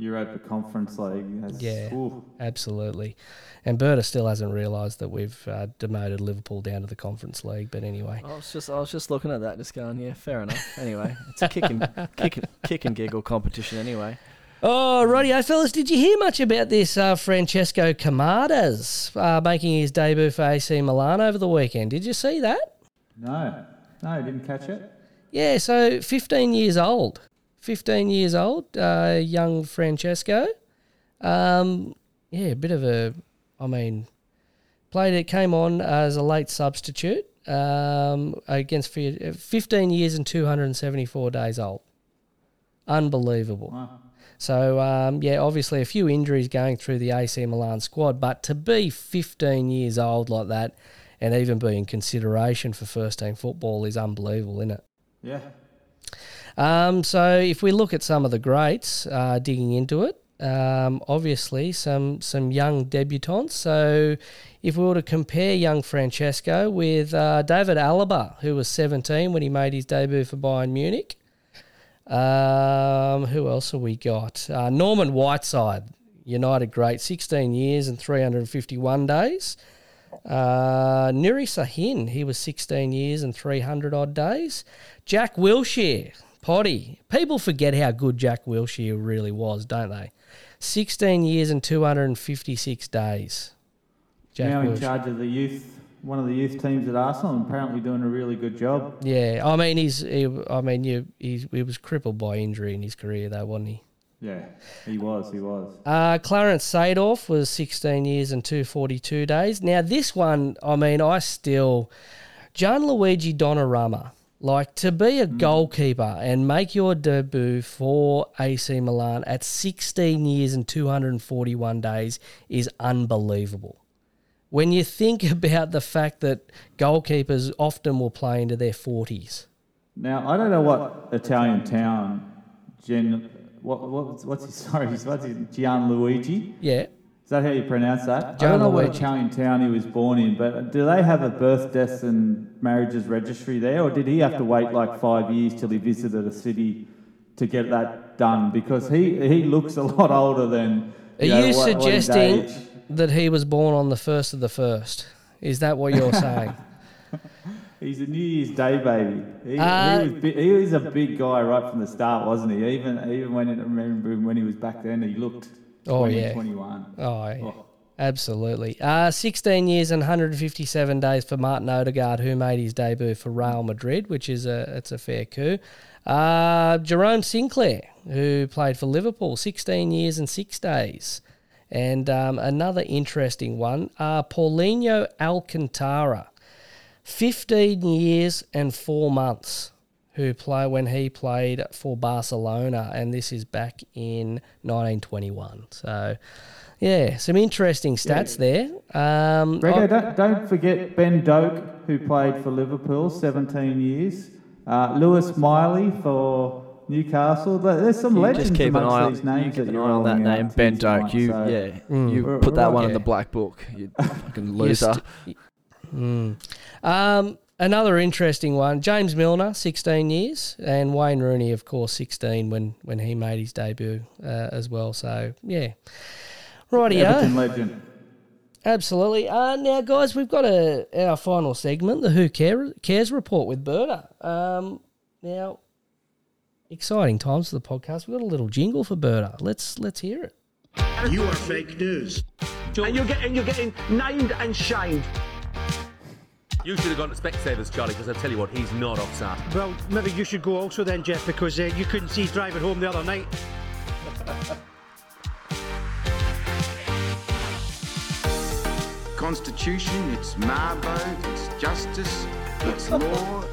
Europa Conference League. That's, Yeah. ooh. Absolutely. And Berta still hasn't realised that we've uh, demoted Liverpool down to the Conference League. But anyway, I was just I was just looking at that, just going, yeah, fair enough. Anyway, it's a kick and kick, and- kick and giggle competition. Anyway, Oh, rightio, fellas. Did you hear much about this uh, Francesco Camarda uh, making his debut for AC Milan over the weekend? Did you see that? No, no, didn't catch it. Yeah, so 15 years old. 15 years old, uh, young Francesco. Um, yeah, a bit of a, I mean, played it, came on as a late substitute um, against Fi- 15 years and 274 days old. Unbelievable. Wow. So, um, yeah, obviously a few injuries going through the AC Milan squad, but to be 15 years old like that and even be in consideration for first team football is unbelievable, isn't it? Yeah. Um, so if we look at some of the greats, uh, digging into it, um, obviously some some young debutants. So if we were to compare young Francesco with uh, David Alaba, who was 17 when he made his debut for Bayern Munich. Um, who else have we got? Uh, Norman Whiteside, United great, 16 years and 351 days. Uh, Nuri Sahin, he was 16 years and 300 odd days. Jack Wilshere, Poddy. People forget how good Jack Wilshere really was, don't they? 16 years and 256 days. Jack now in charge of the youth one of the youth teams at Arsenal, and apparently doing a really good job. Yeah, I mean he's. He, I mean you. He's, he was crippled by injury in his career, though, wasn't he? Yeah, he was. He was. Uh, Clarence Seedorf was 16 years and 242 days. Now, this one, I mean, I still. Gianluigi Donnarumma, like to be a hmm. goalkeeper and make your debut for AC Milan at 16 years and 241 days is unbelievable. When you think (laughs) about the fact that goalkeepers often will play into their 40s. Now I don't know what Italian town, Gen, what, what what's his sorry, what's his Gianluigi? Yeah. Is that how you pronounce that? I don't know what Gianluigi. Italian town he was born in, but do they have a birth, deaths, and marriages registry there, or did he have to wait like five years till he visited a city to get that done? Because he he looks a lot older than. Are know, you what- what suggesting age. that he was born on the first of the first? Is that what you're (laughs) saying? He's a New Year's Day baby. He, Uh, he, was, bi- he was a big guy right from the start, wasn't he? Even even when I remember when he was back then, he looked 20, Oh, yeah. 21. Oh, yeah. Oh. Absolutely. Uh, 16 years and 157 days for Martin Odegaard, who made his debut for Real Madrid, which is a it's a fair coup. Uh, Jerome Sinclair, who played for Liverpool, 16 years and six days. And um, another interesting one, uh, Paulinho Alcantara, 15 years and four months, who play when he played for Barcelona, and this is back in 1921. So, yeah, some interesting stats there. Um, Grego, I- don't, don't forget Ben Doak, who played for Liverpool 17 years. Uh, Lewis Miley for Newcastle. There's some You legends just keep an amongst eye these names keep that an eye on that name, Ben Doak. You, so- yeah, Mm. you We're- put that we're one all- in the black book. You (laughs) fucking You're loser. st- Mm. Um, another interesting one, James Milner, 16 years, and Wayne Rooney, of course, 16 when, when he made his debut uh, as well. So, yeah. Rightio. Everton legend. Absolutely. Uh, now, guys, we've got a our final segment, the Who Care, Cares report with Berta. Um, now, exciting times for the podcast. We've got a little jingle for Berta. Let's let's hear it. You are fake news. And you're getting, you're getting named and shamed. You should have gone to Specsavers, Charlie, because I tell you what, he's not offside. Well, maybe you should go also then, Jeff, because uh, you couldn't see driving home the other night. Constitution, it's my vote, it's justice, it's law.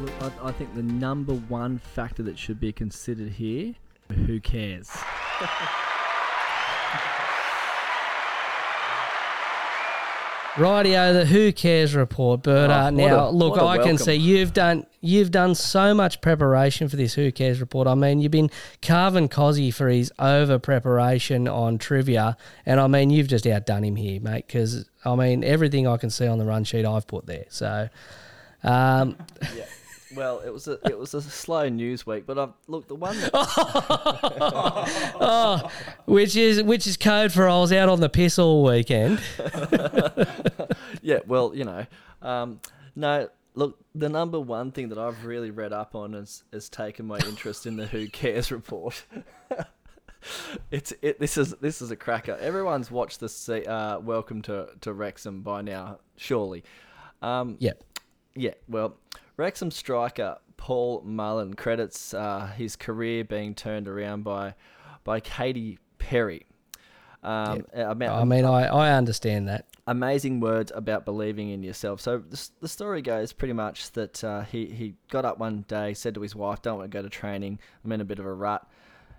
Look, I, I think the number one factor that should be considered here, who cares? (laughs) Rightio, the Who Cares report, Berta. Oh, now, a- look, I can see you've done you've done so much preparation for this Who Cares report. I mean, you've been carving Cozzy for his over preparation on trivia, and I mean, you've just outdone him here, mate. Because I mean, everything I can see on the run sheet, I've put there. So, um, Yeah. Well, it was a it was a slow news week, but I've look the one that (laughs) oh, which is which is code for I was out on the piss all weekend. (laughs) yeah, well, you know, um, no, look, the number one thing that I've really read up on has, has taken my interest in the Who Cares report. (laughs) it's it. This is this is a cracker. Everyone's watched the uh, Welcome to to Wrexham by now, surely. Um, Yep. yeah, well, Wrexham striker Paul Mullen credits uh, his career being turned around by by Katy Perry. Um, I mean, I mean, I, I understand that. amazing words about believing in yourself. So the, the story goes pretty much that uh, he, he got up one day, said to his wife, Don't want to go to training. I'm in a bit of a rut.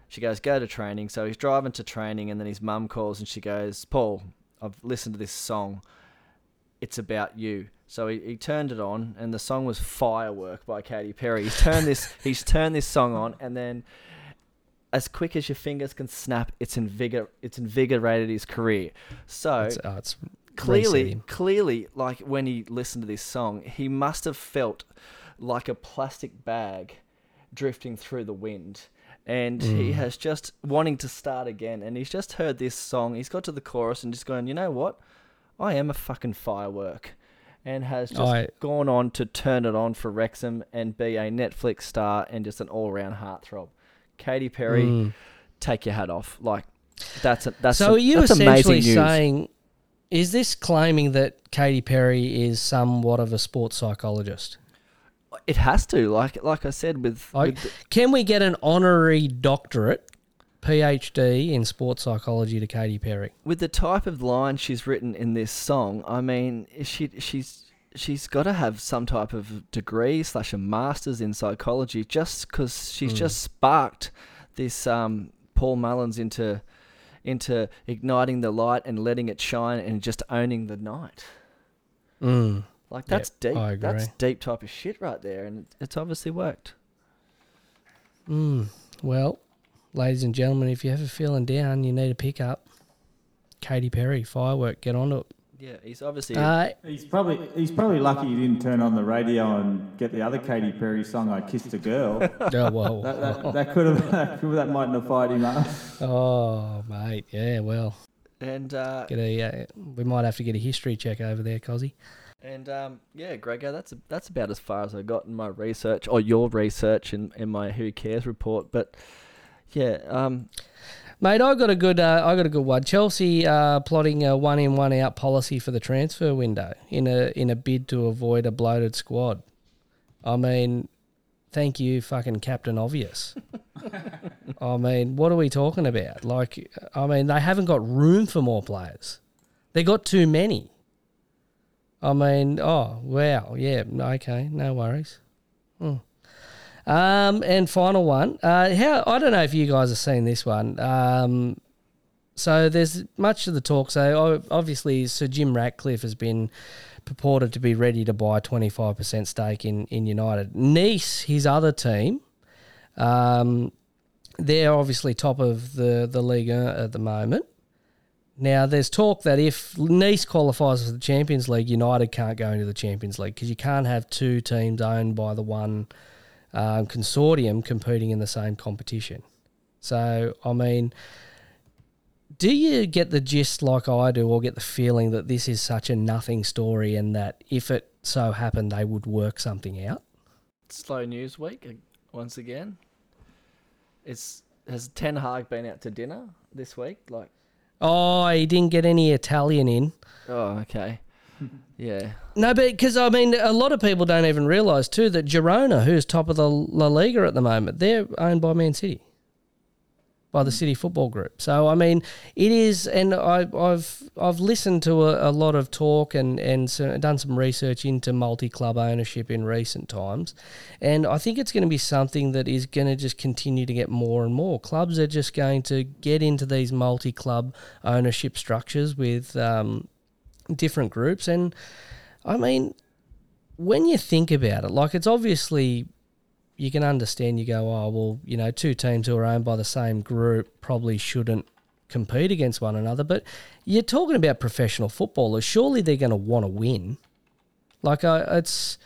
She goes, Go to training. So he's driving to training, and then his mum calls and she goes, Paul, I've listened to this song. It's about you. So he, he turned it on, and the song was "Firework" by Katy Perry. He's turned this (laughs) he's turned this song on, and then as quick as your fingers can snap, it's invigor it's invigorated his career. So It's, oh, it's clearly, him. clearly, like when he listened to this song, he must have felt like a plastic bag drifting through the wind. And he has just wanting to start again. And he's just heard this song. He's got to the chorus and just going, you know what? I am a fucking firework. And has just I- gone on to turn it on for Wrexham and be a Netflix star and just an all round heartthrob. Katy Perry, Mm. take your hat off. Like, that's a, that's So a, are you that's essentially saying Is this claiming that Katy Perry is somewhat of a sports psychologist? It has to, like like I said, with, Like, with the- can we get an honorary doctorate, PhD in sports psychology to Katy Perry? with the type of line she's written in this song, I mean, she she's she's got to have some type of degree slash a master's in psychology, just because she's just sparked this um, Paul Mullins into into igniting the light and letting it shine and just owning the night. Mm. Like that's Yep, deep. I That's deep type of shit right there, and it's obviously worked. Mm. Well, ladies and gentlemen, if you're ever feeling down, you need a pickup. Katy Perry, firework, get on it. Yeah, he's obviously. Uh, He's probably he's probably lucky he didn't turn on the radio and get the other Katy Perry song "I Kissed a Girl." (laughs) that, oh, well. that, that could have (laughs) that, could- that mightn't have fired him up. oh, mate. Yeah, well. and uh, Get a, uh, we might have to get a history check over there, Cozzy. And um, yeah, Gregor, that's that's about as far as I got in my research or your research in, in my Who Cares report. But yeah, um, Mate, I got a good, uh, I got a good one. Chelsea uh, plotting a one in one out policy for the transfer window in a in a bid to avoid a bloated squad. I mean, thank you, fucking Captain Obvious. (laughs) I mean, what are we talking about? Like, I mean, they haven't got room for more players. They got too many. I mean, oh wow, yeah, okay, no worries. Hmm. Um, and final one. Uh, how I don't know if you guys have seen this one. Um, so there's much of the talk. So obviously, Sir Jim Ratcliffe has been purported to be ready to buy a 25% stake in in United. Nice, his other team, um, they're obviously top of the the league uh, at the moment. Now, there's talk that if Nice qualifies for the Champions League, United can't go into the Champions League because you can't have two teams owned by the one um, consortium competing in the same competition. So, I mean, do you get the gist like I do, or get the feeling that this is such a nothing story and that if it so happened, they would work something out? slow news week uh, once again. It's has Ten Hag been out to dinner this week? Like, Oh, he didn't get any Italian in. oh, okay, (laughs) yeah, No, but because I mean, a lot of people don't even realise too that Girona, who's top of the La Liga at the moment, they're owned by Man City, by the City Football Group. So I mean, it is, and I, I've I've listened to a, a lot of talk and and so, done some research into multi-club ownership in recent times, and I think it's going to be something that is going to just continue to get more and more. Clubs are just going to get into these multi-club ownership structures with. Um, different groups. And I mean, when you think about it, like it's obviously you can understand. You go, oh well, you know, two teams who are owned by the same group probably shouldn't compete against one another. But you're talking about professional footballers. Surely they're going to want to win. Like I, it's.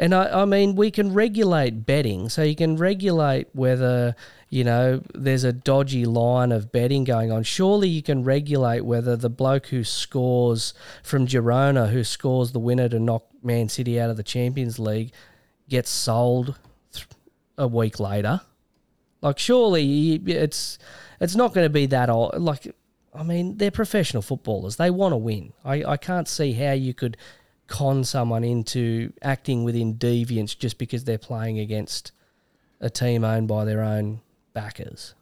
And I, I mean, we can regulate betting, so you can regulate whether you know there's a dodgy line of betting going on. Surely you can regulate whether the bloke who scores from Girona, who scores the winner to knock Man City out of the Champions League, gets sold a week later. Like, surely it's it's not going to be that old. Like, I mean, they're professional footballers; they want to win. I, I can't see how you could con someone into acting within deviance just because they're playing against a team owned by their own backers.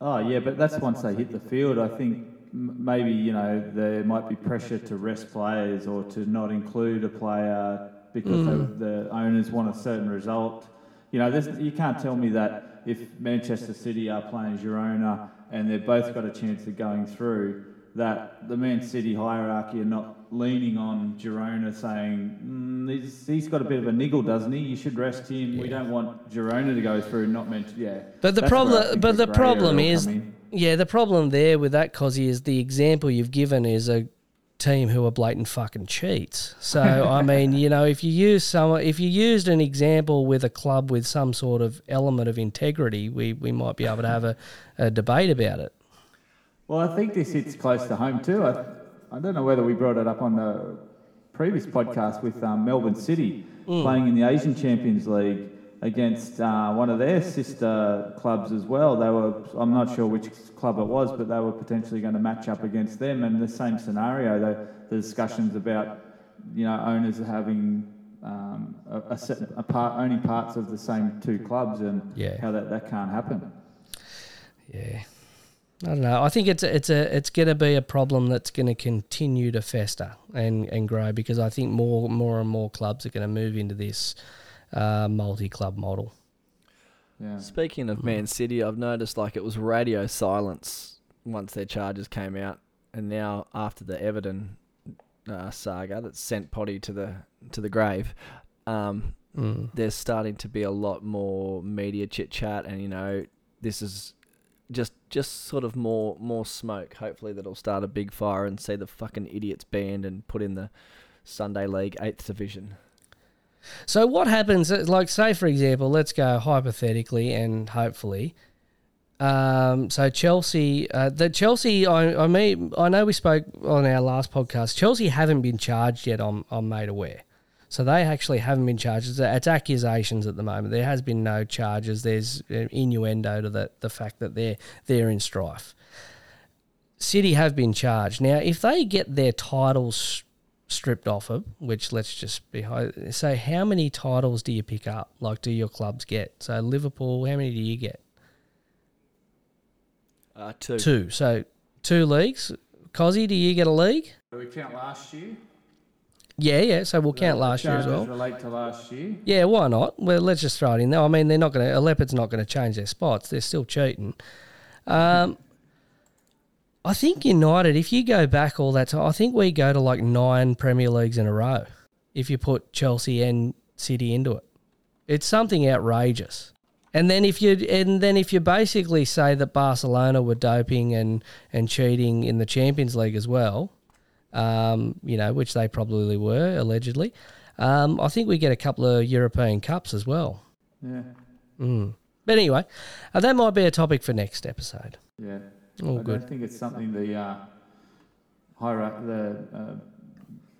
Oh yeah, but that's once they hit the field. I think maybe you know there might be pressure to rest players or to not include a player because hmm. they, the owners want a certain result. You know, you can't tell me that if Manchester City are playing Girona and they've both got a chance of going through, that the Man City hierarchy are not leaning on Girona saying, mm, he's, he's got a bit of a niggle, doesn't he? You should rest him. We don't want Girona to go through, not mention, yeah. But the That's where I problem, but the problem is, yeah, the problem there with that, Cozzy, is the example you've given is a team who are blatant fucking cheats. So I (laughs) mean, you know, if you use some, if you used an example with a club with some sort of element of integrity, we we might be able to have a, a debate about it. Well, I think this hits close to home too. I, I don't know whether we brought it up on the previous podcast with um, Melbourne City playing in the Asian Champions League. against uh, one of their sister clubs as well. They were, I'm not sure which club it was, but they were potentially going to match up against them. And the same scenario, the, the discussions about, you know, owners having um, a, a, set, a part, owning parts of the same two clubs and Yeah. how that, that can't happen. Yeah. I don't know. I think it's a, it's a it's going to be a problem that's going to continue to fester and, and grow because I think more more and more clubs are going to move into this uh, multi club model. Yeah. Speaking of Man City, I've noticed like it was radio silence once their charges came out, and now after the Everton uh, saga that sent Poddy to the to the grave, um, Mm. there's starting to be a lot more media chit chat, and you know this is just just sort of more more smoke. Hopefully that'll start a big fire and see the fucking idiots banned and put in the Sunday League eighth division. So what happens? uh, Like, say for example, let's go hypothetically and hopefully. Um, so Chelsea, uh, the Chelsea, I, I mean, I know we spoke on our last podcast. Chelsea haven't been charged yet. I'm, I'm made aware. So they actually haven't been charged. It's, it's accusations at the moment. There has been no charges. There's innuendo to the the fact that they're they're in strife. City have been charged. Now, if they get their titles stripped off them, which let's just be so how many titles do you pick up? Like, do your clubs get? So Liverpool, how many do you get? Uh, two. Two. So two leagues. Cozzy, do you get a league? Do we count last year? Yeah, yeah. So we'll count last year as well. relate to last year. Yeah, why not? Well, let's just throw it in there. I mean, they're not going to. A leopard's not going to change their spots. They're still cheating. Um, I think United. If you go back all that time, I think we go to like nine Premier Leagues in a row. If you put Chelsea and City into it, it's something outrageous. And then if you and then if you basically say that Barcelona were doping and and cheating in the Champions League as well, um, you know, which they probably were allegedly. Um, I think we get a couple of European Cups as well. Yeah. Mm. But anyway, uh, that might be a topic for next episode. Yeah. All I good. don't think it's something the uh, higher the uh,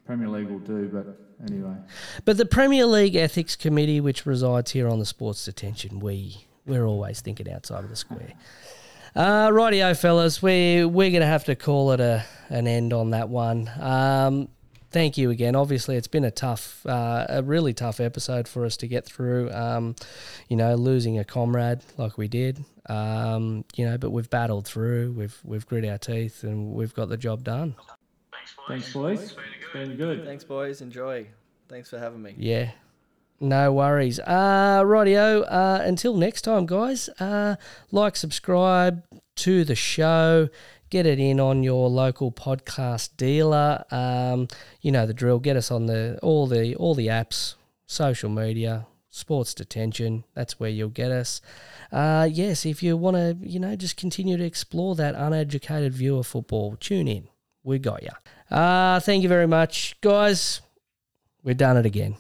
Premier League will do, but anyway. But the Premier League Ethics Committee, which resides here on the Sports Detention, we we're always thinking outside of the square. (laughs) Uh, rightio, fellas, we we're gonna have to call it a an end on that one. Um, thank you again. Obviously, it's been a tough, uh, a really tough episode for us to get through. Um, you know, losing a comrade like we did. Um, you know, but we've battled through. We've we've grit our teeth and we've got the job done. Thanks, boys. It's been good. Thanks, boys. Enjoy. Thanks for having me. Yeah. No worries. Uh, rightio. Uh, until next time, guys. Uh, like, subscribe to the show. Get it in on your local podcast dealer. Um, you know the drill. Get us on the all the all the apps, social media, sports detention. That's where you'll get us. Uh, yes, if you want to, you know, just continue to explore that uneducated view of football, tune in. We got you. Uh, thank you very much, guys. We've done it again.